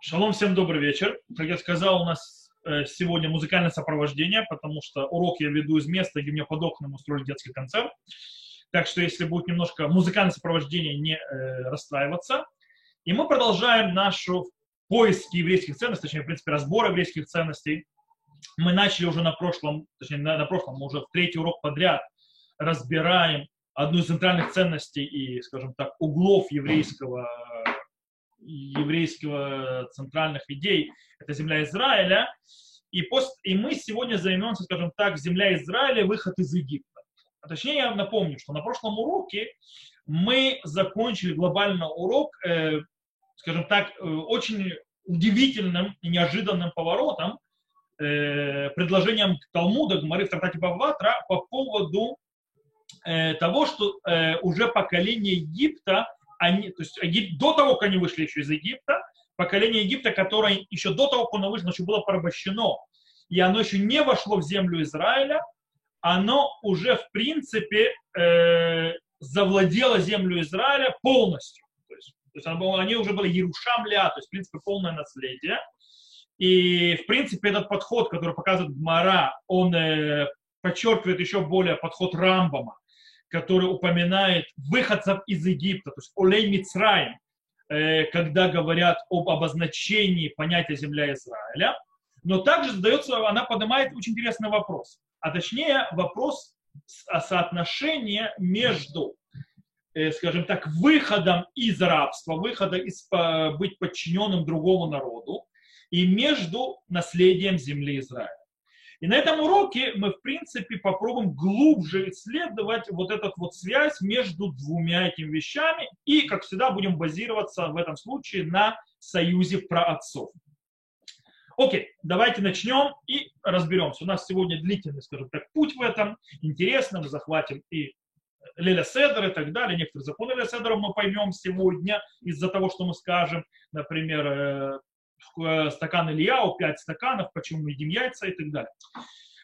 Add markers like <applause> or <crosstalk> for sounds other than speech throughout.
Шалом, всем добрый вечер. Как я сказал, у нас э, сегодня музыкальное сопровождение, потому что урок я веду из места, где мне под окнами устроили детский концерт. Так что если будет немножко музыкальное сопровождение, не э, расстраиваться. И мы продолжаем нашу поиски еврейских ценностей, точнее, в принципе, разбор еврейских ценностей. Мы начали уже на прошлом, точнее, на, на прошлом, мы уже в третий урок подряд разбираем одну из центральных ценностей и, скажем так, углов еврейского еврейского центральных идей, это земля Израиля. И, пост, и мы сегодня займемся, скажем так, земля Израиля, выход из Египта. А точнее, я напомню, что на прошлом уроке мы закончили глобальный урок, э, скажем так, э, очень удивительным и неожиданным поворотом, э, предложением Талмуда, Гмары в трактате Баватра по поводу э, того, что э, уже поколение Египта они, то есть до того, как они вышли еще из Египта, поколение Египта, которое еще до того, как оно вышло, еще было порабощено, и оно еще не вошло в землю Израиля, оно уже, в принципе, э, завладело землю Израиля полностью. То есть, то есть они уже были Ярушамля, то есть, в принципе, полное наследие. И, в принципе, этот подход, который показывает Мара, он э, подчеркивает еще более подход Рамбама, который упоминает выходцев из Египта, то есть Олей Мицраем, э, когда говорят об обозначении понятия земля Израиля. Но также задается, она поднимает очень интересный вопрос. А точнее вопрос о соотношении между, э, скажем так, выходом из рабства, выходом из быть подчиненным другому народу и между наследием земли Израиля. И на этом уроке мы, в принципе, попробуем глубже исследовать вот эту вот связь между двумя этими вещами и, как всегда, будем базироваться в этом случае на союзе праотцов. Окей, давайте начнем и разберемся. У нас сегодня длительный, скажем так, путь в этом. Интересно, мы захватим и Леля Седер и так далее. Некоторые законы Леля Седера мы поймем сегодня из-за того, что мы скажем, например, э, стакан Ильяу, 5 стаканов, почему мы едим яйца и так далее.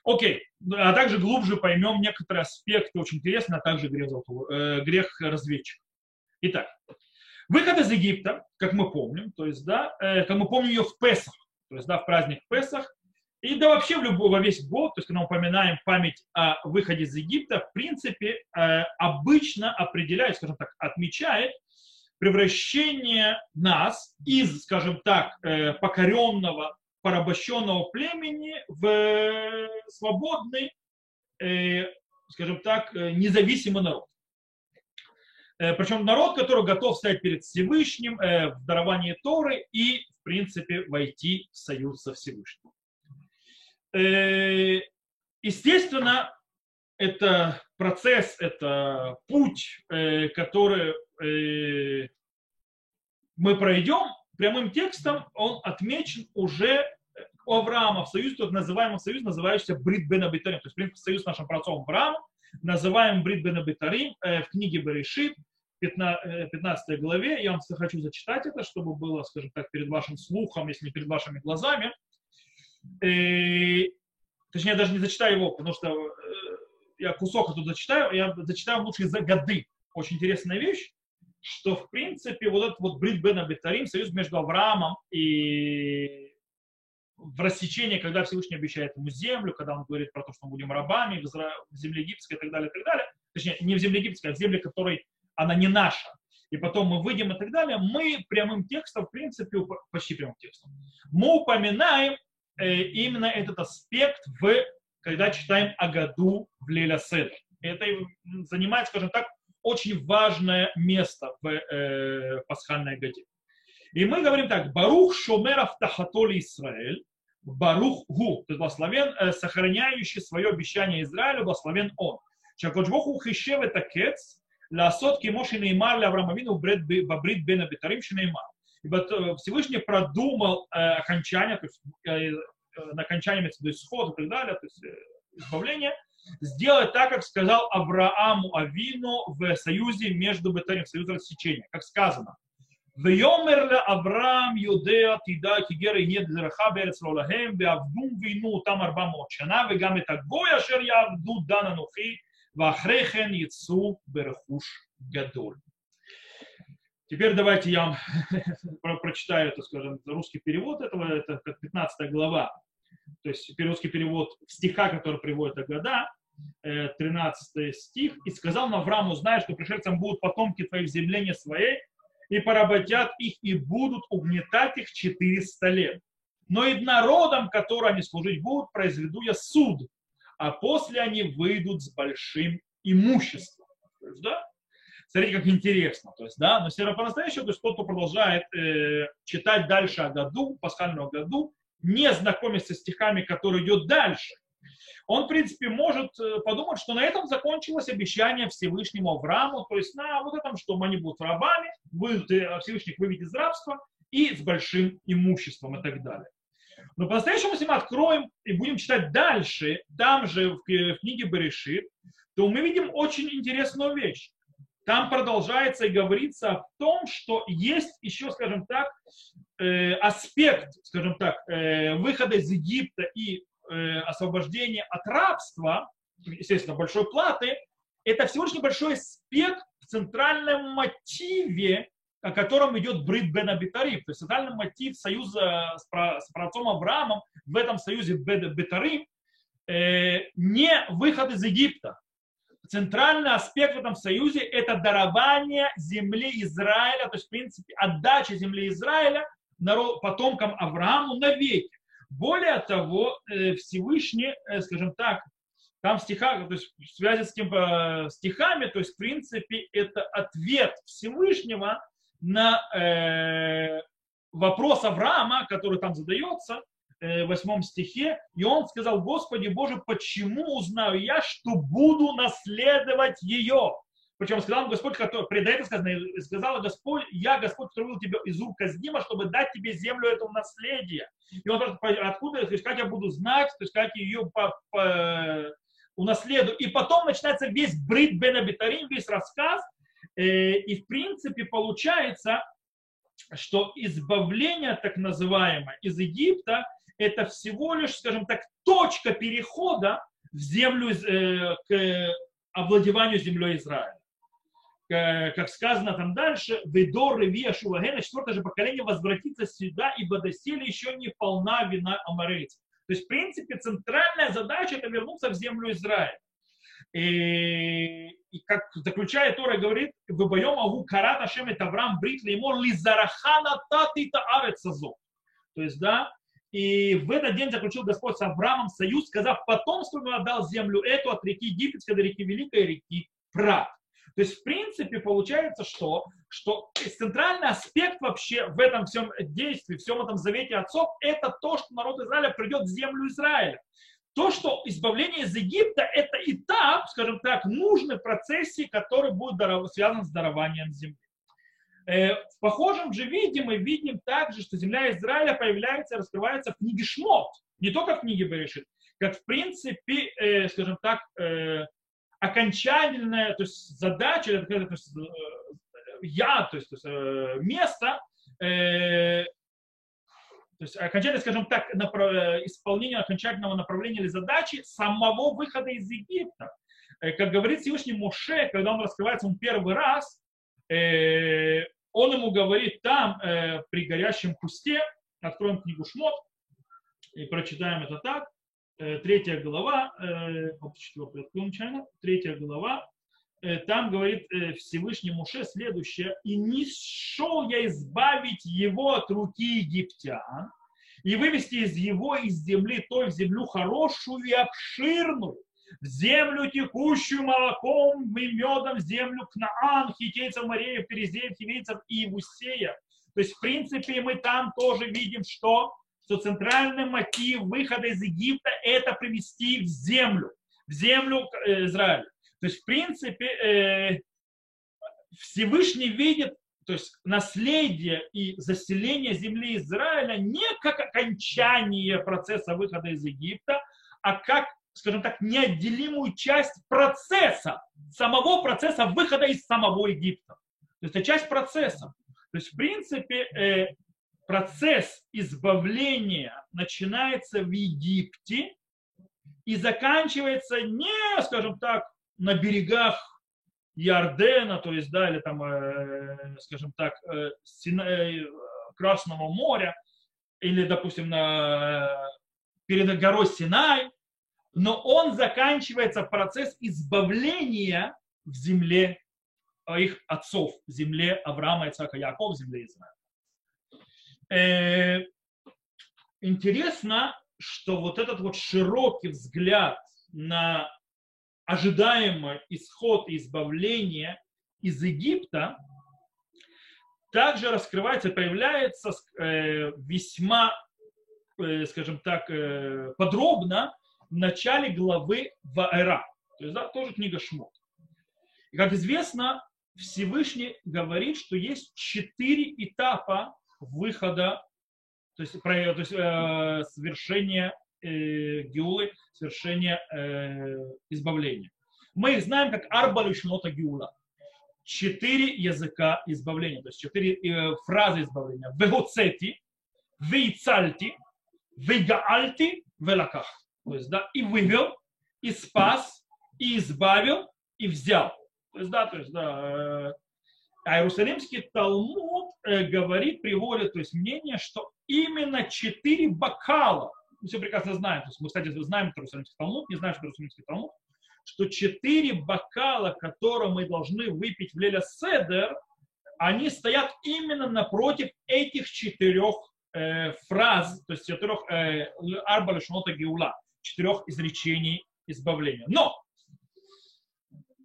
Окей, а также глубже поймем некоторые аспекты, очень интересные, а также грех, э, грех разведчика. Итак, выход из Египта, как мы помним, то есть, да, э, как мы помним ее в Песах, то есть, да, в праздник Песах, и да вообще в любой, во весь год, то есть, когда мы упоминаем память о выходе из Египта, в принципе, э, обычно определяет, скажем так, отмечает превращение нас из, скажем так, э, покоренного, порабощенного племени в э, свободный, э, скажем так, независимый народ. Причем народ, который готов стоять перед Всевышним в даровании Торы и, в принципе, войти в союз со Всевышним. Естественно, это процесс, это путь, который э, мы пройдем, прямым текстом он отмечен уже у Авраама в союзе, тот называемый союз, называющийся Брит Бен Абитарим, то есть, в принципе, союз с нашим праотцом Авраамом, называем Брит Бен Абитарим э, в книге Берешит, 15, 15 э, главе. Я вам хочу зачитать это, чтобы было, скажем так, перед вашим слухом, если не перед вашими глазами. И, э, точнее, я даже не зачитаю его, потому что я кусок тут зачитаю, я зачитаю лучше за годы. Очень интересная вещь что, в принципе, вот этот вот Брит Бен Абитарим, союз между Авраамом и в рассечении, когда Всевышний обещает ему землю, когда он говорит про то, что мы будем рабами в, Изра... в земле египетской и так далее, и так далее, точнее, не в земле египетской, а в земле, которой она не наша, и потом мы выйдем и так далее, мы прямым текстом, в принципе, почти прямым текстом, мы упоминаем э, именно этот аспект, в, когда читаем о году в Леля Седр. Это занимает, скажем так, очень важное место в э, пасхальной годе. И мы говорим так, Барух Шомеров Тахатоли Израиль, Барух Гу, то есть благословен, э, сохраняющий свое обещание Израилю, благословен он. Шакоджбоху Хишев это кец, ласот кимоши неймар для Авраамовину бабрит бен абитарим шинеймар. Ибо э, Всевышний продумал э, окончание, то есть э Э, на окончание то есть сход и так далее, то есть э, избавление, сделать так, как сказал Аврааму Авину в союзе между Бетарем, в союзе рассечения, как сказано. Вьомерле Авраам Юдея Тида Кигера Ед Зераха Берец Ролахем Веавдум Вину Там Арба Мочана Вегам Этагбоя Шер Явду Дана Нухи Вахрехен Яцу Берхуш Гадоль. Теперь давайте я вам <laughs> прочитаю, это, скажем, русский перевод этого, это как 15 глава, то есть русский перевод стиха, который приводит о года, 13 э, стих, «И сказал Навраму, знаешь, что пришельцам будут потомки твоих в своей, и поработят их, и будут угнетать их 400 лет. Но и народам, которым они служить будут, произведу я суд, а после они выйдут с большим имуществом». То есть, да? Смотрите, как интересно. То есть, да, но все равно по-настоящему, то есть тот, кто продолжает э, читать дальше о году, пасхального году, не знакомиться с стихами, которые идет дальше, он, в принципе, может э, подумать, что на этом закончилось обещание Всевышнему Аврааму, то есть на вот этом, что они будут рабами, будут э, Всевышних выведет из рабства и с большим имуществом и так далее. Но по-настоящему, если мы откроем и будем читать дальше, там же в, в книге Берешит, то мы видим очень интересную вещь. Там продолжается и говорится о том, что есть еще, скажем так, э, аспект, скажем так, э, выхода из Египта и э, освобождения от рабства, естественно, большой платы, это всего лишь небольшой аспект в центральном мотиве, о котором идет Брит Бен Абитарим. То есть центральный мотив союза с, про, с праотцом Авраамом в этом союзе Бен Бетарим э, не выход из Египта, центральный аспект в этом союзе – это дарование земли Израиля, то есть, в принципе, отдача земли Израиля народ, потомкам Аврааму навеки. Более того, э, Всевышний, э, скажем так, там стиха, то есть в связи с тем э, стихами, то есть в принципе это ответ Всевышнего на э, вопрос Авраама, который там задается, Э, восьмом стихе, и он сказал, Господи Боже, почему узнаю я, что буду наследовать ее? Причем сказал Господь, который, пред этим сказано, сказал Господь, я Господь, который вывел тебя из рук Каздима, чтобы дать тебе землю этого наследия. И он спрашивает, откуда, то есть как я буду знать, то есть как ее по, по, унаследую. И потом начинается весь брит бен Абитарим, весь рассказ, э, и в принципе получается, что избавление так называемое из Египта это всего лишь, скажем так, точка перехода в землю, э, к овладеванию землей Израиля. Как сказано там дальше, Ведор Ревия Шувагена, четвертое же поколение возвратится сюда, ибо доселе еще не полна вина амарейцев. То есть, в принципе, центральная задача это вернуться в землю Израиля. И, и как заключает Тора говорит, в боем агу карат Ашем это Авраам брит леймор лизарахана татита арецазо. То есть, да, и в этот день заключил Господь с Авраамом союз, сказав, потомству ему отдал землю эту от реки Египетской до реки Великой реки Прат. То есть, в принципе, получается, что, что центральный аспект вообще в этом всем действии, в всем этом завете отцов, это то, что народ Израиля придет в землю Израиля. То, что избавление из Египта, это этап, скажем так, нужный в процессе, который будет связан с дарованием земли. Э, в похожем же виде мы видим также, что земля Израиля появляется и раскрывается в книге Шмот, не только в книге Берешит, как в принципе, э, скажем так, э, окончательная то есть задача, то есть, я, то есть, то есть место, то есть окончательно, скажем так, исполнение окончательного направления или задачи самого выхода из Египта. Как говорит Всевышний Моше, когда он раскрывается он первый раз, Э, он ему говорит там, э, при горящем кусте, откроем книгу Шмот и прочитаем это так, э, третья глава, начально, третья глава, там говорит Всевышний Муше следующее, «И не шел я избавить его от руки египтян, и вывести из его из земли той в землю хорошую и обширную, в землю, текущую молоком и медом, в землю Кнаан, хитейцев, Мареев, Перезеев, Хивейцев и Иевусея. То есть, в принципе, мы там тоже видим, что, что центральный мотив выхода из Египта – это привести в землю, в землю э, Израиля. То есть, в принципе, э, Всевышний видит то есть наследие и заселение земли Израиля не как окончание процесса выхода из Египта, а как скажем так, неотделимую часть процесса, самого процесса выхода из самого Египта. То есть это часть процесса. То есть, в принципе, э, процесс избавления начинается в Египте и заканчивается не, скажем так, на берегах Ярдена, то есть, да, или там, э, скажем так, э, Сина, э, Красного моря, или, допустим, на, перед горой Синай, но он заканчивается процесс избавления в земле их отцов, в земле Авраама, Ицака, Якова, в земле Израиля. Э, интересно, что вот этот вот широкий взгляд на ожидаемый исход и избавление из Египта также раскрывается, появляется э, весьма, э, скажем так, подробно в начале главы Ваэра. То есть, да, тоже книга Шмот. И, как известно, Всевышний говорит, что есть четыре этапа выхода, то есть, про, то есть э, совершения э, геулы, совершения э, избавления. Мы их знаем как арба лишнота геула. Четыре языка избавления, то есть четыре э, фразы избавления. Вегоцети, вейцальти, вегаальти, велаках. То есть, да, и вывел, и спас, и избавил, и взял. То есть, да, то есть, да, э, а Иерусалимский Талмуд э, говорит, приводит то есть, мнение, что именно четыре бокала, мы все прекрасно знаем, то есть мы, кстати, знаем Иерусалимский Талмуд, не знаем, что Иерусалимский Талмуд, что четыре бокала, которые мы должны выпить в Леля Седер, они стоят именно напротив этих четырех э, фраз, то есть четырех э, Арба Геула, четырех изречений избавления. Но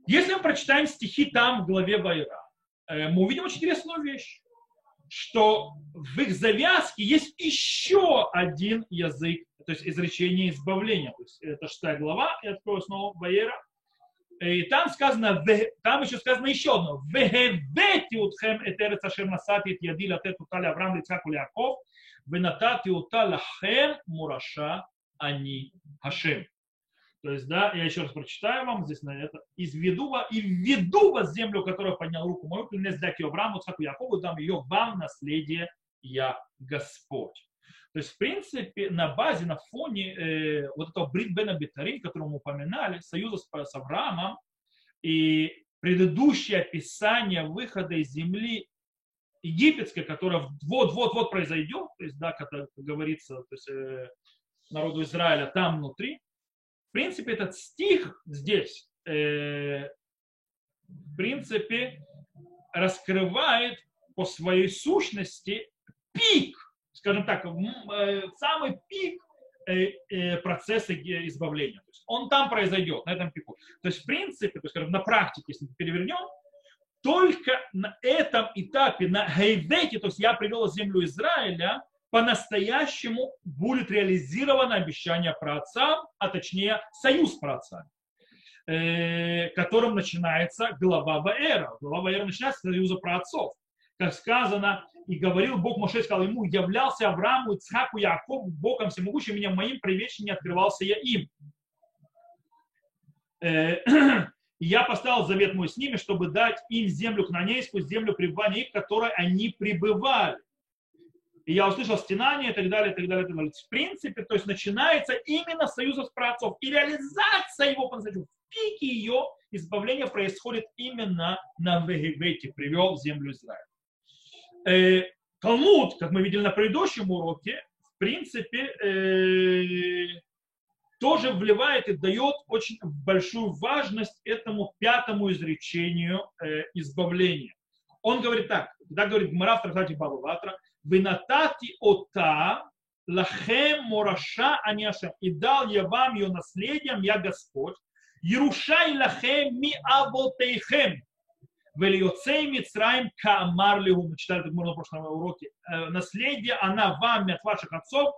если мы прочитаем стихи там в главе Вайра, э, мы увидим очень интересную вещь, что в их завязке есть еще один язык, то есть изречение избавления. То есть это шестая глава, я открою снова Вайера. И там сказано, там еще сказано еще одно. Вегебети утхем этерец ашер насати et яди латет ута Авраам Лицаку Яков, венатати ута лахем мураша ани Хашем. То есть, да, я еще раз прочитаю вам здесь на это. Изведу вас, и введу вас землю, которая поднял руку мою, принес дать ее Аврааму, Цаку Якову, дам ее вам наследие, я Господь. То есть, в принципе, на базе, на фоне э, вот этого Брит Бена Бетарин, который мы упоминали, союза с, с Авраамом, и предыдущее описание выхода из земли египетской, которая вот-вот-вот произойдет, то есть, да, как говорится, то есть, э, народу Израиля там внутри, в принципе, этот стих здесь, э, в принципе, раскрывает по своей сущности пик, скажем так, э, самый пик э, э, процесса избавления. То есть он там произойдет, на этом пику. То есть, в принципе, то есть, скажем, на практике, если мы перевернем, только на этом этапе, на Гейвете, то есть я привел землю Израиля, по-настоящему будет реализировано обещание про отца, а точнее союз про отца, э, которым начинается глава Ваэра. Глава Ваэра начинается с союза про отцов. Как сказано, и говорил Бог Моше, сказал ему, являлся Аврааму, Ицхаку, Якову, Богом всемогущим, меня моим привечным не открывался я им. Э, <clears throat> я поставил завет мой с ними, чтобы дать им землю кнанейскую, землю пребывания их, в которой они пребывали и я услышал стенание и так далее, и так далее, и так далее. В принципе, то есть начинается именно союза с праотцов. И реализация его по-настоящему, в пике ее избавления происходит именно на Вегевете, привел в землю Израиля. Э, Талмуд, как мы видели на предыдущем уроке, в принципе, э, тоже вливает и дает очень большую важность этому пятому изречению э, избавления. Он говорит так, когда говорит Гмара в трактате Винатати ота лахем мораша аняшем. И дал я вам ее наследием, я Господь. Ерушай лахем ми авотейхем. Велиоцей Мицраим Каамар. Мы читали это на прошлом уроке. Наследие она вам от ваших отцов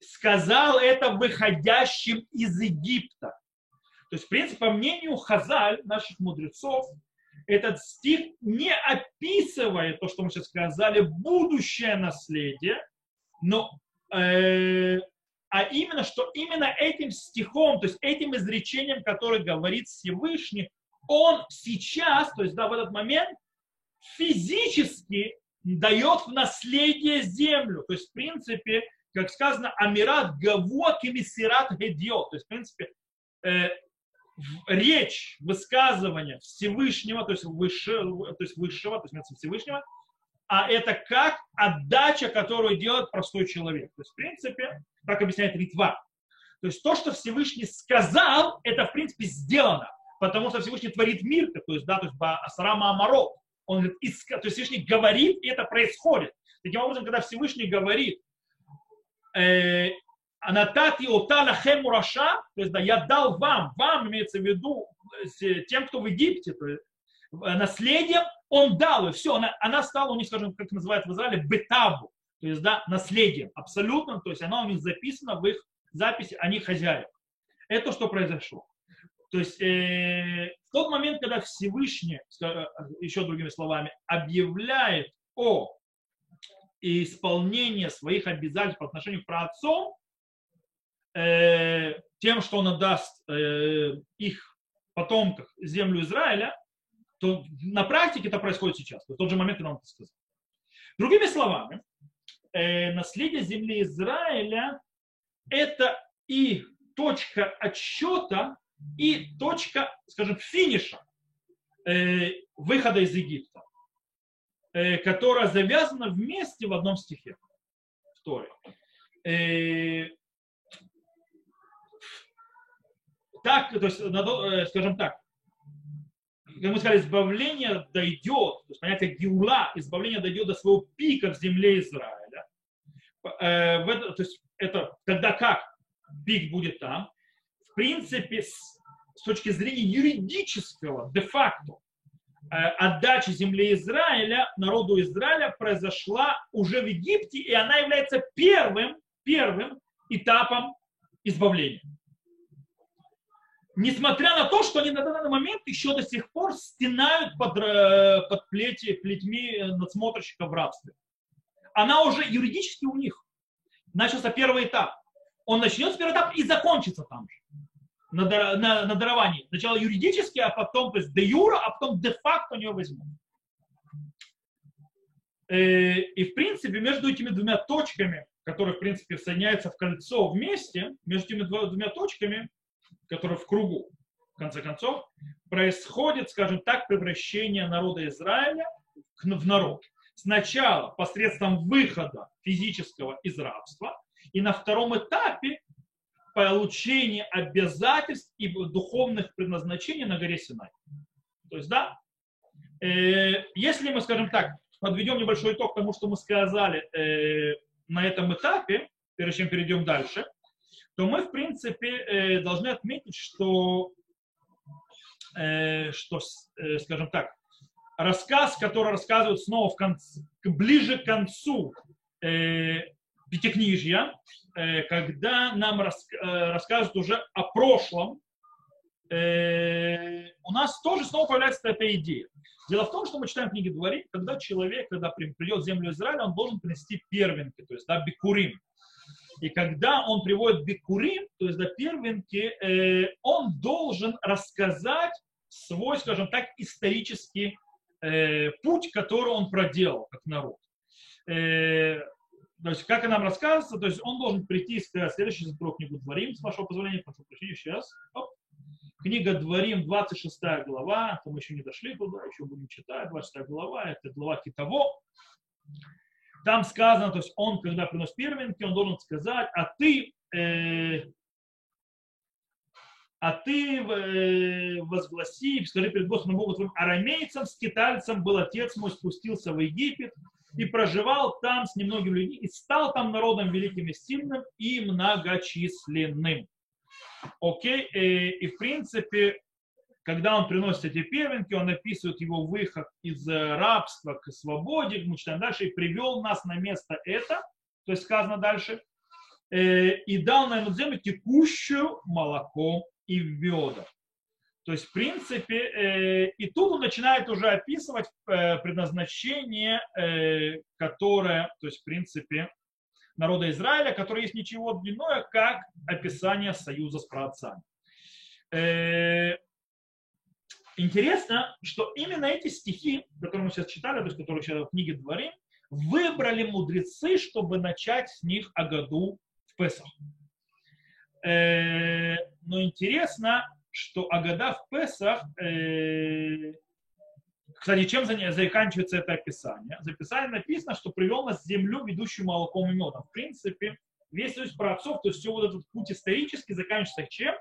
сказал это выходящим из Египта. То есть, в принципе, по мнению Хазаль, наших мудрецов, этот стих не описывает то, что мы сейчас сказали, будущее наследие, но, э, а именно, что именно этим стихом, то есть этим изречением, которое говорит Всевышний, он сейчас, то есть да, в этот момент физически дает в наследие землю. То есть, в принципе, как сказано, Амират Гавот и Мессират Гедиот. То есть, в принципе, э, речь, высказывание Всевышнего, то есть, выше, то есть высшего, то есть Всевышнего, а это как отдача, которую делает простой человек. То есть, в принципе, так объясняет Ритва. То есть то, что Всевышний сказал, это, в принципе, сделано. Потому что Всевышний творит мир, то есть, да, то есть Асарама Амарот. Он говорит, то есть Всевышний говорит, и это происходит. Таким образом, когда Всевышний говорит, э, Анатати отала хемураша, то есть да, я дал вам, вам имеется в виду тем, кто в Египте, то есть, наследием, он дал, и все, она, она стала у них, скажем, как называют в Израиле, бетабу, то есть, да, наследием, абсолютно, то есть она у них записана в их записи, они хозяева. Это что произошло. То есть э, в тот момент, когда Всевышний, еще другими словами, объявляет о исполнении своих обязательств по отношению к праотцам, э, тем, что он отдаст э, их потомках землю Израиля, то на практике это происходит сейчас, в тот же момент, когда он это сказал. Другими словами, э, наследие земли Израиля – это и точка отсчета, и точка, скажем, финиша э, выхода из Египта, э, которая завязана вместе в одном стихе в Торе. Э, так, то есть, э, скажем так, как мы сказали, избавление дойдет, то есть понятие гиула, избавление дойдет до своего пика в земле Израиля. Э, в это, то есть это тогда как пик будет там? В принципе, с, с точки зрения юридического, де-факто, э, отдача земли Израиля, народу Израиля произошла уже в Египте, и она является первым, первым этапом избавления несмотря на то, что они на данный момент еще до сих пор стенают под, э, под плети, плетьми надсмотрщика в рабстве. Она уже юридически у них. Начался первый этап. Он начнется первый этап и закончится там же. На, на, на даровании. Сначала юридически, а потом, то есть де юра, а потом де факто у него возьмут. Э, и в принципе между этими двумя точками, которые в принципе соединяются в кольцо вместе, между этими двумя точками который в кругу, в конце концов, происходит, скажем так, превращение народа Израиля в народ. Сначала посредством выхода физического из рабства, и на втором этапе получение обязательств и духовных предназначений на горе Синай. То есть, да, э, если мы, скажем так, подведем небольшой итог тому, что мы сказали э, на этом этапе, прежде чем перейдем дальше, то мы, в принципе, э, должны отметить, что, э, что э, скажем так, рассказ, который рассказывают снова в конце, ближе к концу Пятикнижья, когда нам рассказывают уже о прошлом, у нас тоже снова появляется эта идея. Дело в том, что мы читаем книги Дворим, когда человек, когда придет в землю Израиля, он должен принести первенки, то есть да, бикурим. И когда он приводит бикурим, то есть до первенки, э, он должен рассказать свой, скажем так, исторический э, путь, который он проделал как народ. Э, то есть, как и нам рассказывается, то есть он должен прийти и сказать, следующий закрою книгу Дворим, с вашего позволения, прошу прощения, сейчас. Оп. Книга Дворим, 26 глава, то мы еще не дошли туда, еще будем читать, 26 глава, это глава Китово. Там сказано, то есть он, когда приносит первенки, он должен сказать, а ты, э, а ты э, возгласи, скажи перед Господом Богом твоим арамейцам, скитальцам был отец мой, спустился в Египет и проживал там с немногими людьми, и стал там народом великим и сильным и многочисленным. Окей, э, и в принципе когда он приносит эти первенки, он описывает его выход из э, рабства к свободе, мы читаем дальше, и привел нас на место это, то есть сказано дальше, э, и дал на эту землю текущую молоко и веда. То есть, в принципе, э, и тут он начинает уже описывать предназначение, которое, то есть, в принципе, народа Израиля, которое есть ничего иное, как описание союза с праотцами интересно, что именно эти стихи, которые мы сейчас читали, то есть которые сейчас в книге Дворим, выбрали мудрецы, чтобы начать с них о году в Песах. Э, но интересно, что Агада в Песах, э, кстати, чем заканчивается это описание? В описании написано, что привел нас в землю, ведущую молоком и медом. В принципе, весь союз про отцов, то есть все вот этот путь исторический заканчивается чем?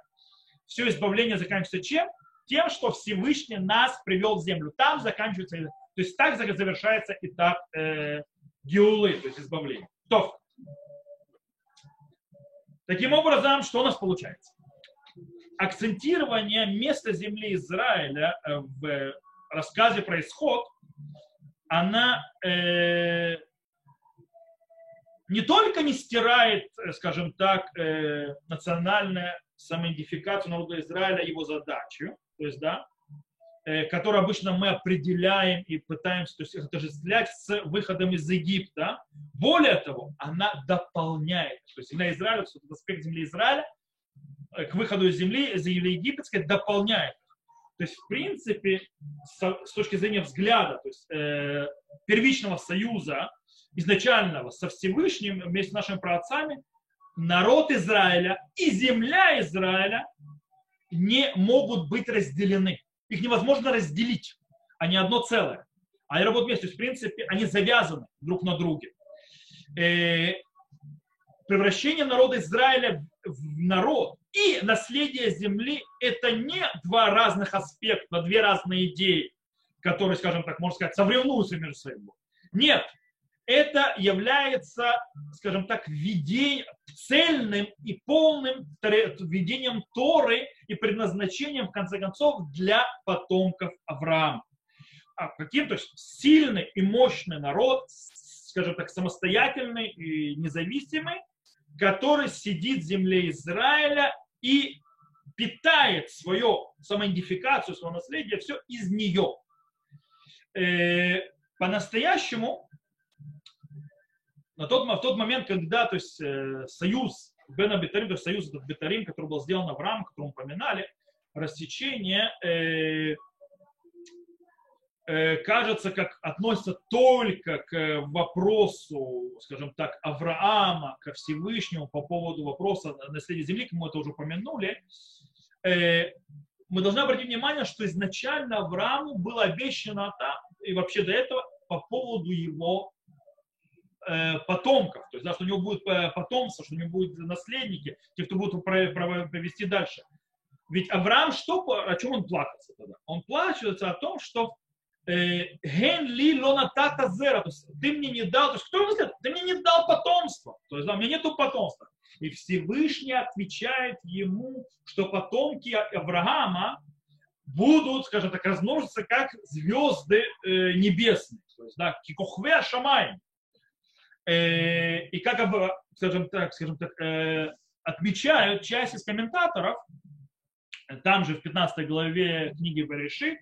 Все избавление заканчивается чем? Тем, что Всевышний нас привел в землю. Там заканчивается, то есть так завершается этап э, геулы, то есть избавление. То. Таким образом, что у нас получается? Акцентирование места земли Израиля э, в рассказе про исход, она э, не только не стирает, э, скажем так, э, национальную самоидентификацию народа Израиля, его задачу, то есть, да, э, которую обычно мы определяем и пытаемся то есть, отождествлять с выходом из Египта. Более того, она дополняет, то есть земля Израиля, этот аспект земли Израиля, э, к выходу из земли, из земли египетской дополняет. То есть, в принципе, с, точки зрения взгляда, то есть э, первичного союза изначального со Всевышним вместе с нашими праотцами, народ Израиля и земля Израиля не могут быть разделены. Их невозможно разделить. Они одно целое. Они работают вместе. То есть, в принципе, они завязаны друг на друге. Э, превращение народа Израиля в народ и наследие земли – это не два разных аспекта, две разные идеи, которые, скажем так, можно сказать, совревнуются между собой. Нет, это является, скажем так, введением, цельным и полным введением Торы и предназначением, в конце концов, для потомков Авраама. А каким? То есть сильный и мощный народ, скажем так, самостоятельный и независимый, который сидит в земле Израиля и питает свою самоидентификацию, свое наследие, все из нее. Э, по-настоящему на тот, в тот момент, когда то есть, э, союз Бена Бетарим, то есть союз этот Бетарим, который был сделан Авраам, который мы упоминали, рассечение э, э, кажется, как относится только к вопросу, скажем так, Авраама, ко Всевышнему по поводу вопроса наследия земли, как мы это уже упомянули, э, мы должны обратить внимание, что изначально Аврааму было обещано, и вообще до этого, по поводу его потомков, то есть, да, что у него будет э, потомство, что у него будут наследники, те, кто будут провести дальше. Ведь Авраам, что, о чем он плакался тогда? Он плачется о том, что э, ген ли лонатата зера, то есть ты мне не дал, то есть кто сказал, ты мне не дал потомство, то есть да, у меня нету потомства. И Всевышний отвечает ему, что потомки Авраама будут, скажем так, размножиться как звезды э, небесные. То есть, да, кикохве шамай. Э, и как, скажем так, скажем так, э, отмечают часть из комментаторов, там же в 15 главе книги Берешит,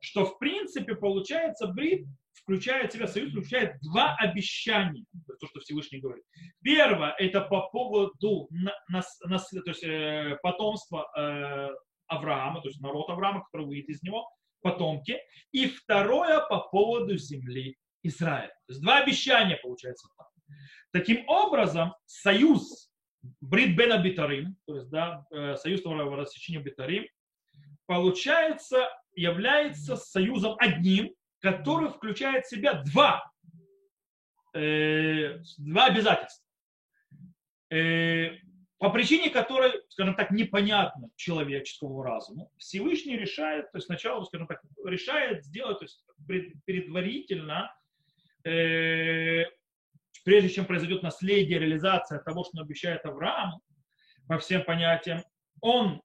что в принципе получается брит включает в себя союз, включает два обещания, то, что Всевышний говорит. Первое, это по поводу нас, нас, то есть, э, потомства э, Авраама, то есть народ Авраама, который выйдет из него, потомки. И второе, по поводу земли Израиля. То есть два обещания получается. Таким образом, союз Брит Бена Битарим, то есть да, э, союз рассечения Битарим, получается, является союзом одним, который включает в себя два, э, два обязательства. Э, по причине которой, скажем так, непонятно человеческому разуму, Всевышний решает, то есть сначала, скажем так, решает сделать то есть предварительно э, прежде чем произойдет наследие, реализация того, что он обещает Аврааму, по всем понятиям, он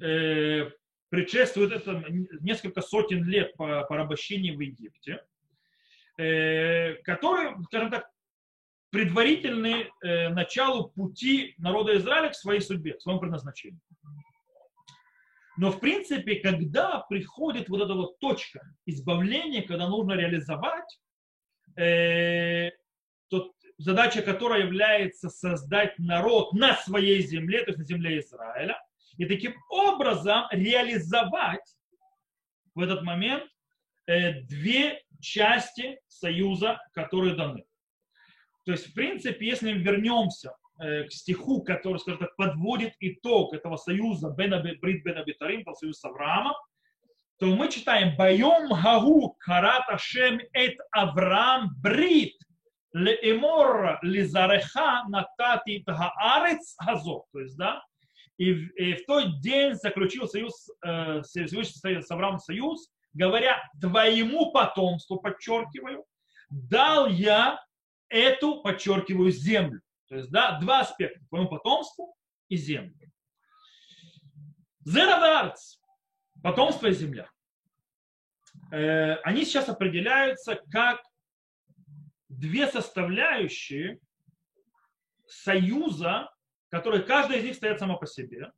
э, предшествует это несколько сотен лет по порабощению в Египте, э, которые, скажем так, предварительны э, началу пути народа Израиля к своей судьбе, к своему предназначению. Но в принципе, когда приходит вот эта вот точка избавления, когда нужно реализовать, э, то задача которой является создать народ на своей земле, то есть на земле Израиля, и таким образом реализовать в этот момент э, две части союза, которые даны. То есть, в принципе, если мы вернемся к стиху, который, скажем так, подводит итог этого союза Брит Бен Абитарим, этого союза с Авраамом, то мы читаем «Байом гагу карат Ашем эт Авраам брит леэмор лизареха натати тгаарец газот». То есть, да, и и в тот день заключил союз, э, Всевышний с Авраамом союз, говоря твоему потомству, подчеркиваю, дал я эту, подчеркиваю, землю. То есть, да, два аспекта, твоему потомству и землю. Зераварц, потомство и земля. Э, они сейчас определяются как две составляющие союза, которые каждая из них стоят сама по себе.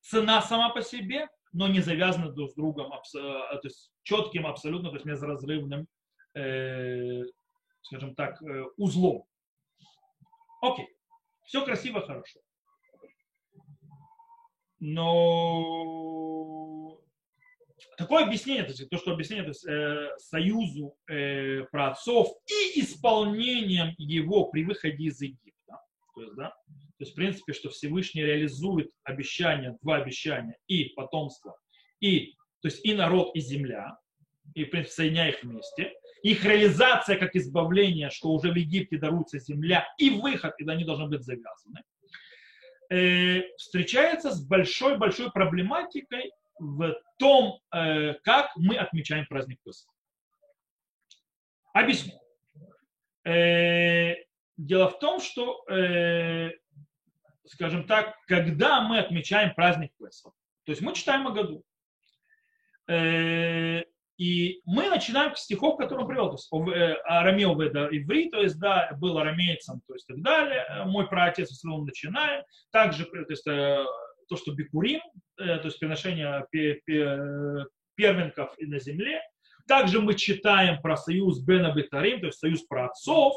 Цена сама по себе, но не завязаны друг с другом, э, то есть четким, абсолютно, то есть безразрывным, э, скажем так, э, узлом. Окей, все красиво, хорошо. Но такое объяснение, то, есть, то что объяснение то есть, э, союзу э, праотцов и исполнением его при выходе из Египта, то есть, да, то есть, в принципе, что Всевышний реализует обещания, два обещания, и потомство, и, то есть, и народ, и земля, и, в принципе, соединяя их вместе. Их реализация как избавление, что уже в Египте даруется земля, и выход, и они должны быть завязаны, э, встречается с большой-большой проблематикой в том, э, как мы отмечаем праздник Песах. Объясню. Э, дело в том, что скажем так, когда мы отмечаем праздник Песах. То есть мы читаем о году. Э, и мы начинаем с стихов, которые он привел. То есть э, арамео это иври, то есть да, был арамейцем, то есть так далее. Э, мой праотец, с него начинаем. Также то, есть, то, что бикурим, то есть приношение первенков на земле. Также мы читаем про союз Бена Бетарим, то есть союз про отцов,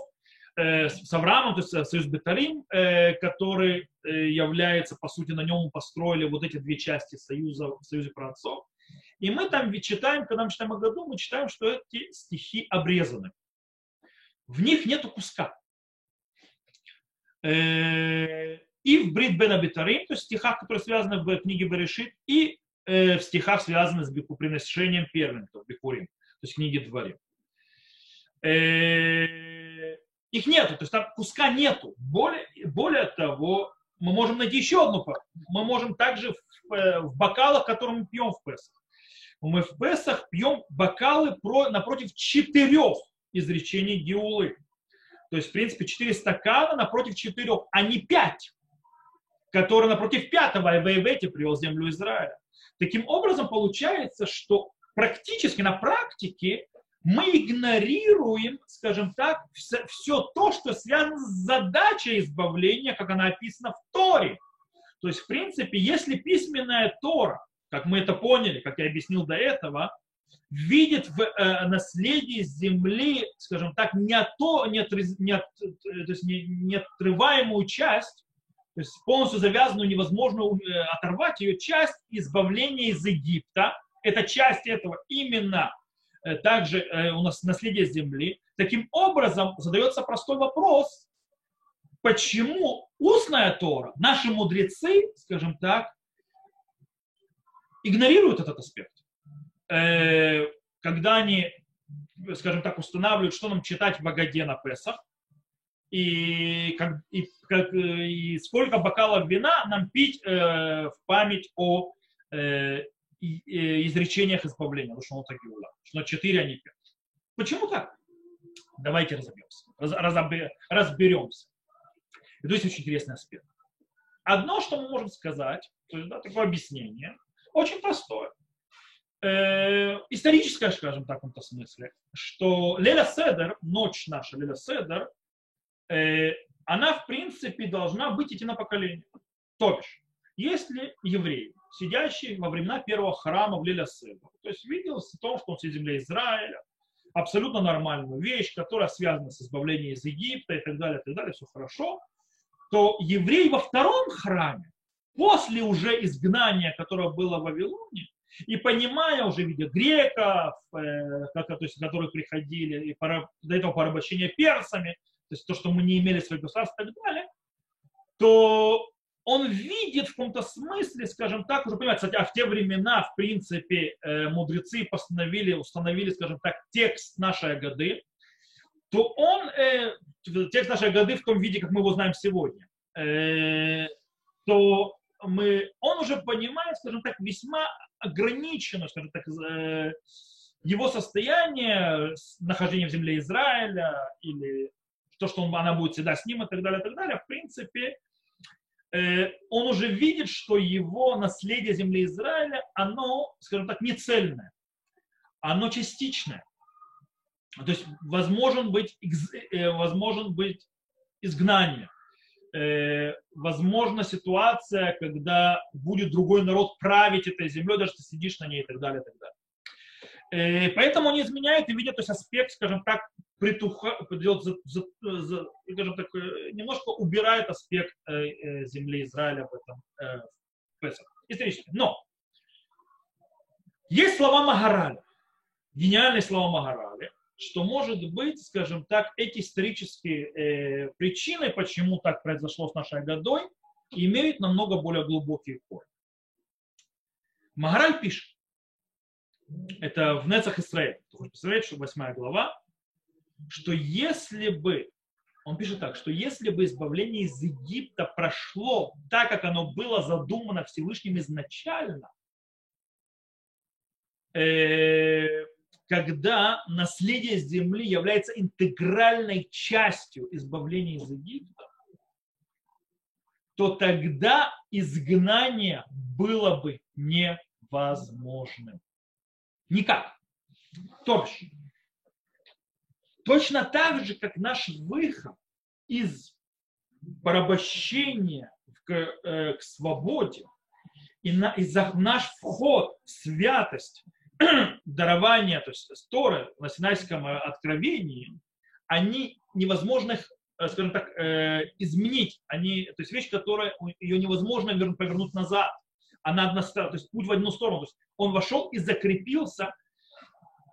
Э, с Авраамом, то есть э, союз Бетарим, э, который является, по сути, на нем построили вот эти две части союза, союза праотцов. И мы там читаем, когда мы читаем о году, мы читаем, что эти стихи обрезаны. В них нету куска. И в Брит Бен Абитарим, то есть в стихах, которые связаны в книге Берешит, и в стихах, связанных с приношением первенцев, Бикурим, то есть книги Дворим их нету, то есть там куска нету. Более, более того, мы можем найти еще одну пару. Мы можем также в, э, в бокалах, которые мы пьем в Песах. Мы в Песах пьем бокалы про, напротив четырех изречений Геулы. То есть, в принципе, четыре стакана напротив четырех, а не пять, которые напротив пятого Айвейвете привел землю Израиля. Таким образом, получается, что практически на практике мы игнорируем, скажем так, все, все то, что связано с задачей избавления, как она описана в Торе. То есть, в принципе, если письменная Тора, как мы это поняли, как я объяснил до этого, видит в э, наследии земли, скажем так, не, то, не, от, не, от, то есть не, не отрываемую часть, то есть полностью завязанную, невозможно э, оторвать ее часть избавления из Египта, это часть этого именно Э, также э, у нас наследие земли. Таким образом, задается простой вопрос, почему устная Тора, наши мудрецы, скажем так, игнорируют этот аспект. Э, когда они, скажем так, устанавливают, что нам читать в Агаде на Песах, и, как, и, как, и сколько бокалов вина нам пить э, в память о э, изречениях избавления, Лошон Тагиула, что на 4, а не 5. Почему так? Давайте разобьемся, раз, разберемся. И то есть очень интересный аспект. Одно, что мы можем сказать, то есть, да, такое объяснение, очень простое. Э, историческое, скажем так, в этом смысле, что Леля Седер, ночь наша Леля Седер, э, она, в принципе, должна быть идти на поколение. То бишь, если евреи сидящий во времена первого храма в Лиля То есть видел о том, что он с земли Израиля, абсолютно нормальную вещь, которая связана с избавлением из Египта и так далее, и так далее, все хорошо, то еврей во втором храме, после уже изгнания, которое было в Вавилоне, и понимая уже, видя греков, э, то есть, которые приходили, и пора, до этого порабощения персами, то есть то, что мы не имели своих государств и так далее, то он видит в каком-то смысле, скажем так, уже понимаете, кстати, а в те времена, в принципе, э, мудрецы постановили, установили, скажем так, текст нашей годы, то он, э, текст нашей годы в том виде, как мы его знаем сегодня, э, то мы, он уже понимает, скажем так, весьма ограничено, скажем так, э, его состояние нахождения в земле Израиля или то, что он, она будет всегда с ним и так далее, и так далее, в принципе, э, он уже видит, что его наследие земли Израиля, оно, скажем так, не цельное, оно частичное. То есть возможен быть, э, возможен быть изгнание. Э, возможна ситуация, когда будет другой народ править этой землей, даже ты сидишь на ней и так далее, и так далее. Э, поэтому он изменяет и видит то есть аспект, скажем так, притуха, за, за, за, скажем так, э, немножко убирает аспект земли Израиля в этом э, исторически. Но есть слова Магараля, гениальные слова Магараля, что может быть, скажем так, эти исторические э, причины, почему так произошло с нашей годой, имеют намного более глубокие корни. Магараль пишет, это в Нецах Исраиль, представляете, что 8 глава, что если бы, он пишет так, что если бы избавление из Египта прошло так, как оно было задумано Всевышним изначально, э, когда наследие земли является интегральной частью избавления из Египта, то тогда изгнание было бы невозможным. Никак. То точно так же, как наш выход из порабощения к, э, к свободе и, на, и за наш вход в святость <clears throat> дарования, то есть Торы на Синайском э, откровении, они невозможно их, э, скажем так, э, изменить. Они, то есть вещь, которая ее невозможно повернуть назад. Она одностранная, то есть путь в одну сторону. То есть он вошел и закрепился.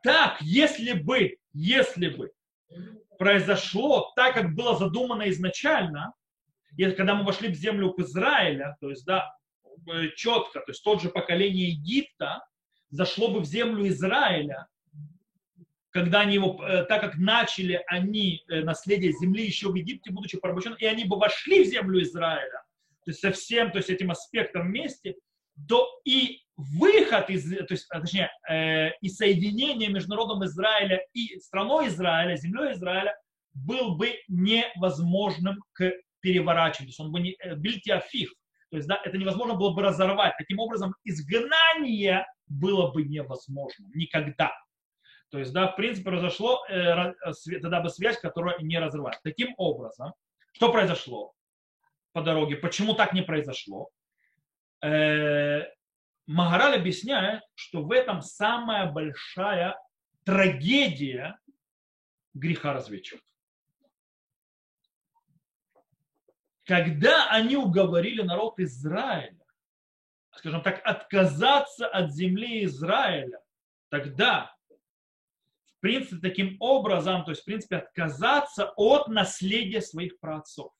Так, если бы, если бы произошло так, как было задумано изначально, когда мы вошли в землю Израиля, то есть, да, четко, то есть тот же поколение Египта, зашло бы в землю Израиля, когда они его, э, так как начали они э, наследие земли еще в Египте, будучи порабощенными, и они бы вошли в землю Израиля, то есть со всем, то есть этим аспектом вместе, то и выход из, то есть, а, точнее, э, и соединение между народом Израиля и страной Израиля, землей Израиля, был бы невозможным к переворачиванию. То есть он бы не, э, бильтиафих. То есть, да, это невозможно было бы разорвать. Таким образом, изгнание было бы невозможно никогда. То есть, да, в принципе, произошло э, тогда бы связь, которая не разрывает. Таким образом, что произошло по дороге? Почему так не произошло? Э, Магараль объясняет, что в этом самая большая трагедия греха разведчиков. Когда они уговорили народ Израиля скажем так, отказаться от земли Израиля, тогда, в принципе, таким образом, то есть, в принципе, отказаться от наследия своих праотцов.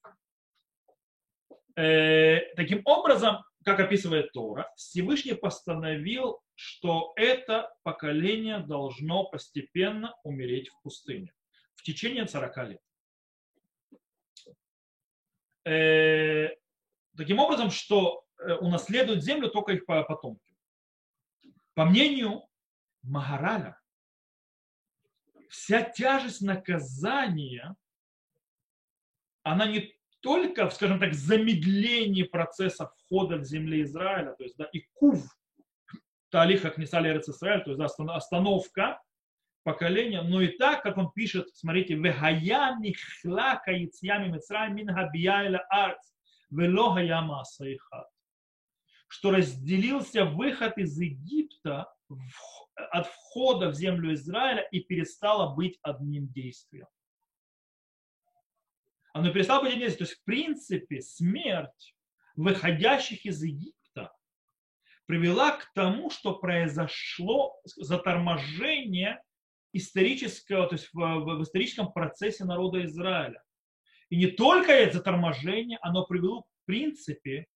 Э, таким образом, как описывает Тора, Всевышний постановил, что это поколение должно постепенно умереть в пустыне в течение 40 лет. Э, таким образом, что унаследуют землю только их потомки. По мнению Магараля, вся тяжесть наказания, она не только, скажем так, замедление процесса входа в земле Израиля, то есть, да, и кув, талих, не стали Израиль, то есть да, остановка поколения, но и так, как он пишет, смотрите, «Вегая нихлака яцьями мицраем мин хабияйла арц, вело хаяма асайхат» что разделился выход из Египта от входа в землю Израиля и перестало быть одним действием. Оно перестало быть одним действием. То есть, в принципе, смерть выходящих из Египта привела к тому, что произошло заторможение исторического, то есть в, в, в историческом процессе народа Израиля. И не только это заторможение, оно привело принципе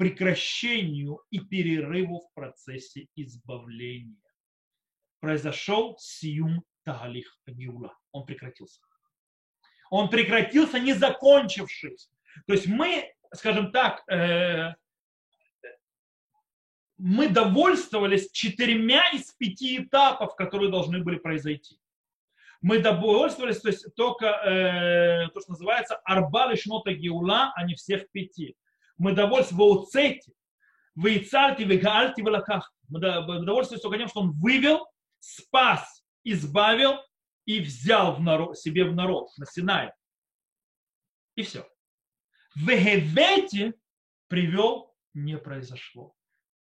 прекращению и перерыву в процессе избавления. Произошел сиюм тагалих гиула. Он прекратился. Он прекратился, не закончившись. То есть мы, скажем так, э, мы довольствовались четырьмя из пяти этапов, которые должны были произойти. Мы довольствовались, то есть только э, то, что называется арбали шнота геула, а не всех пяти. Мы довольствовались в уцете, в Ицарте, в Гаальте, в Лаках. Мы довольствовались только тем, что он вывел, спас, избавил и взял в народ, себе в народ на Синай. И все. В Эгевете привел не произошло.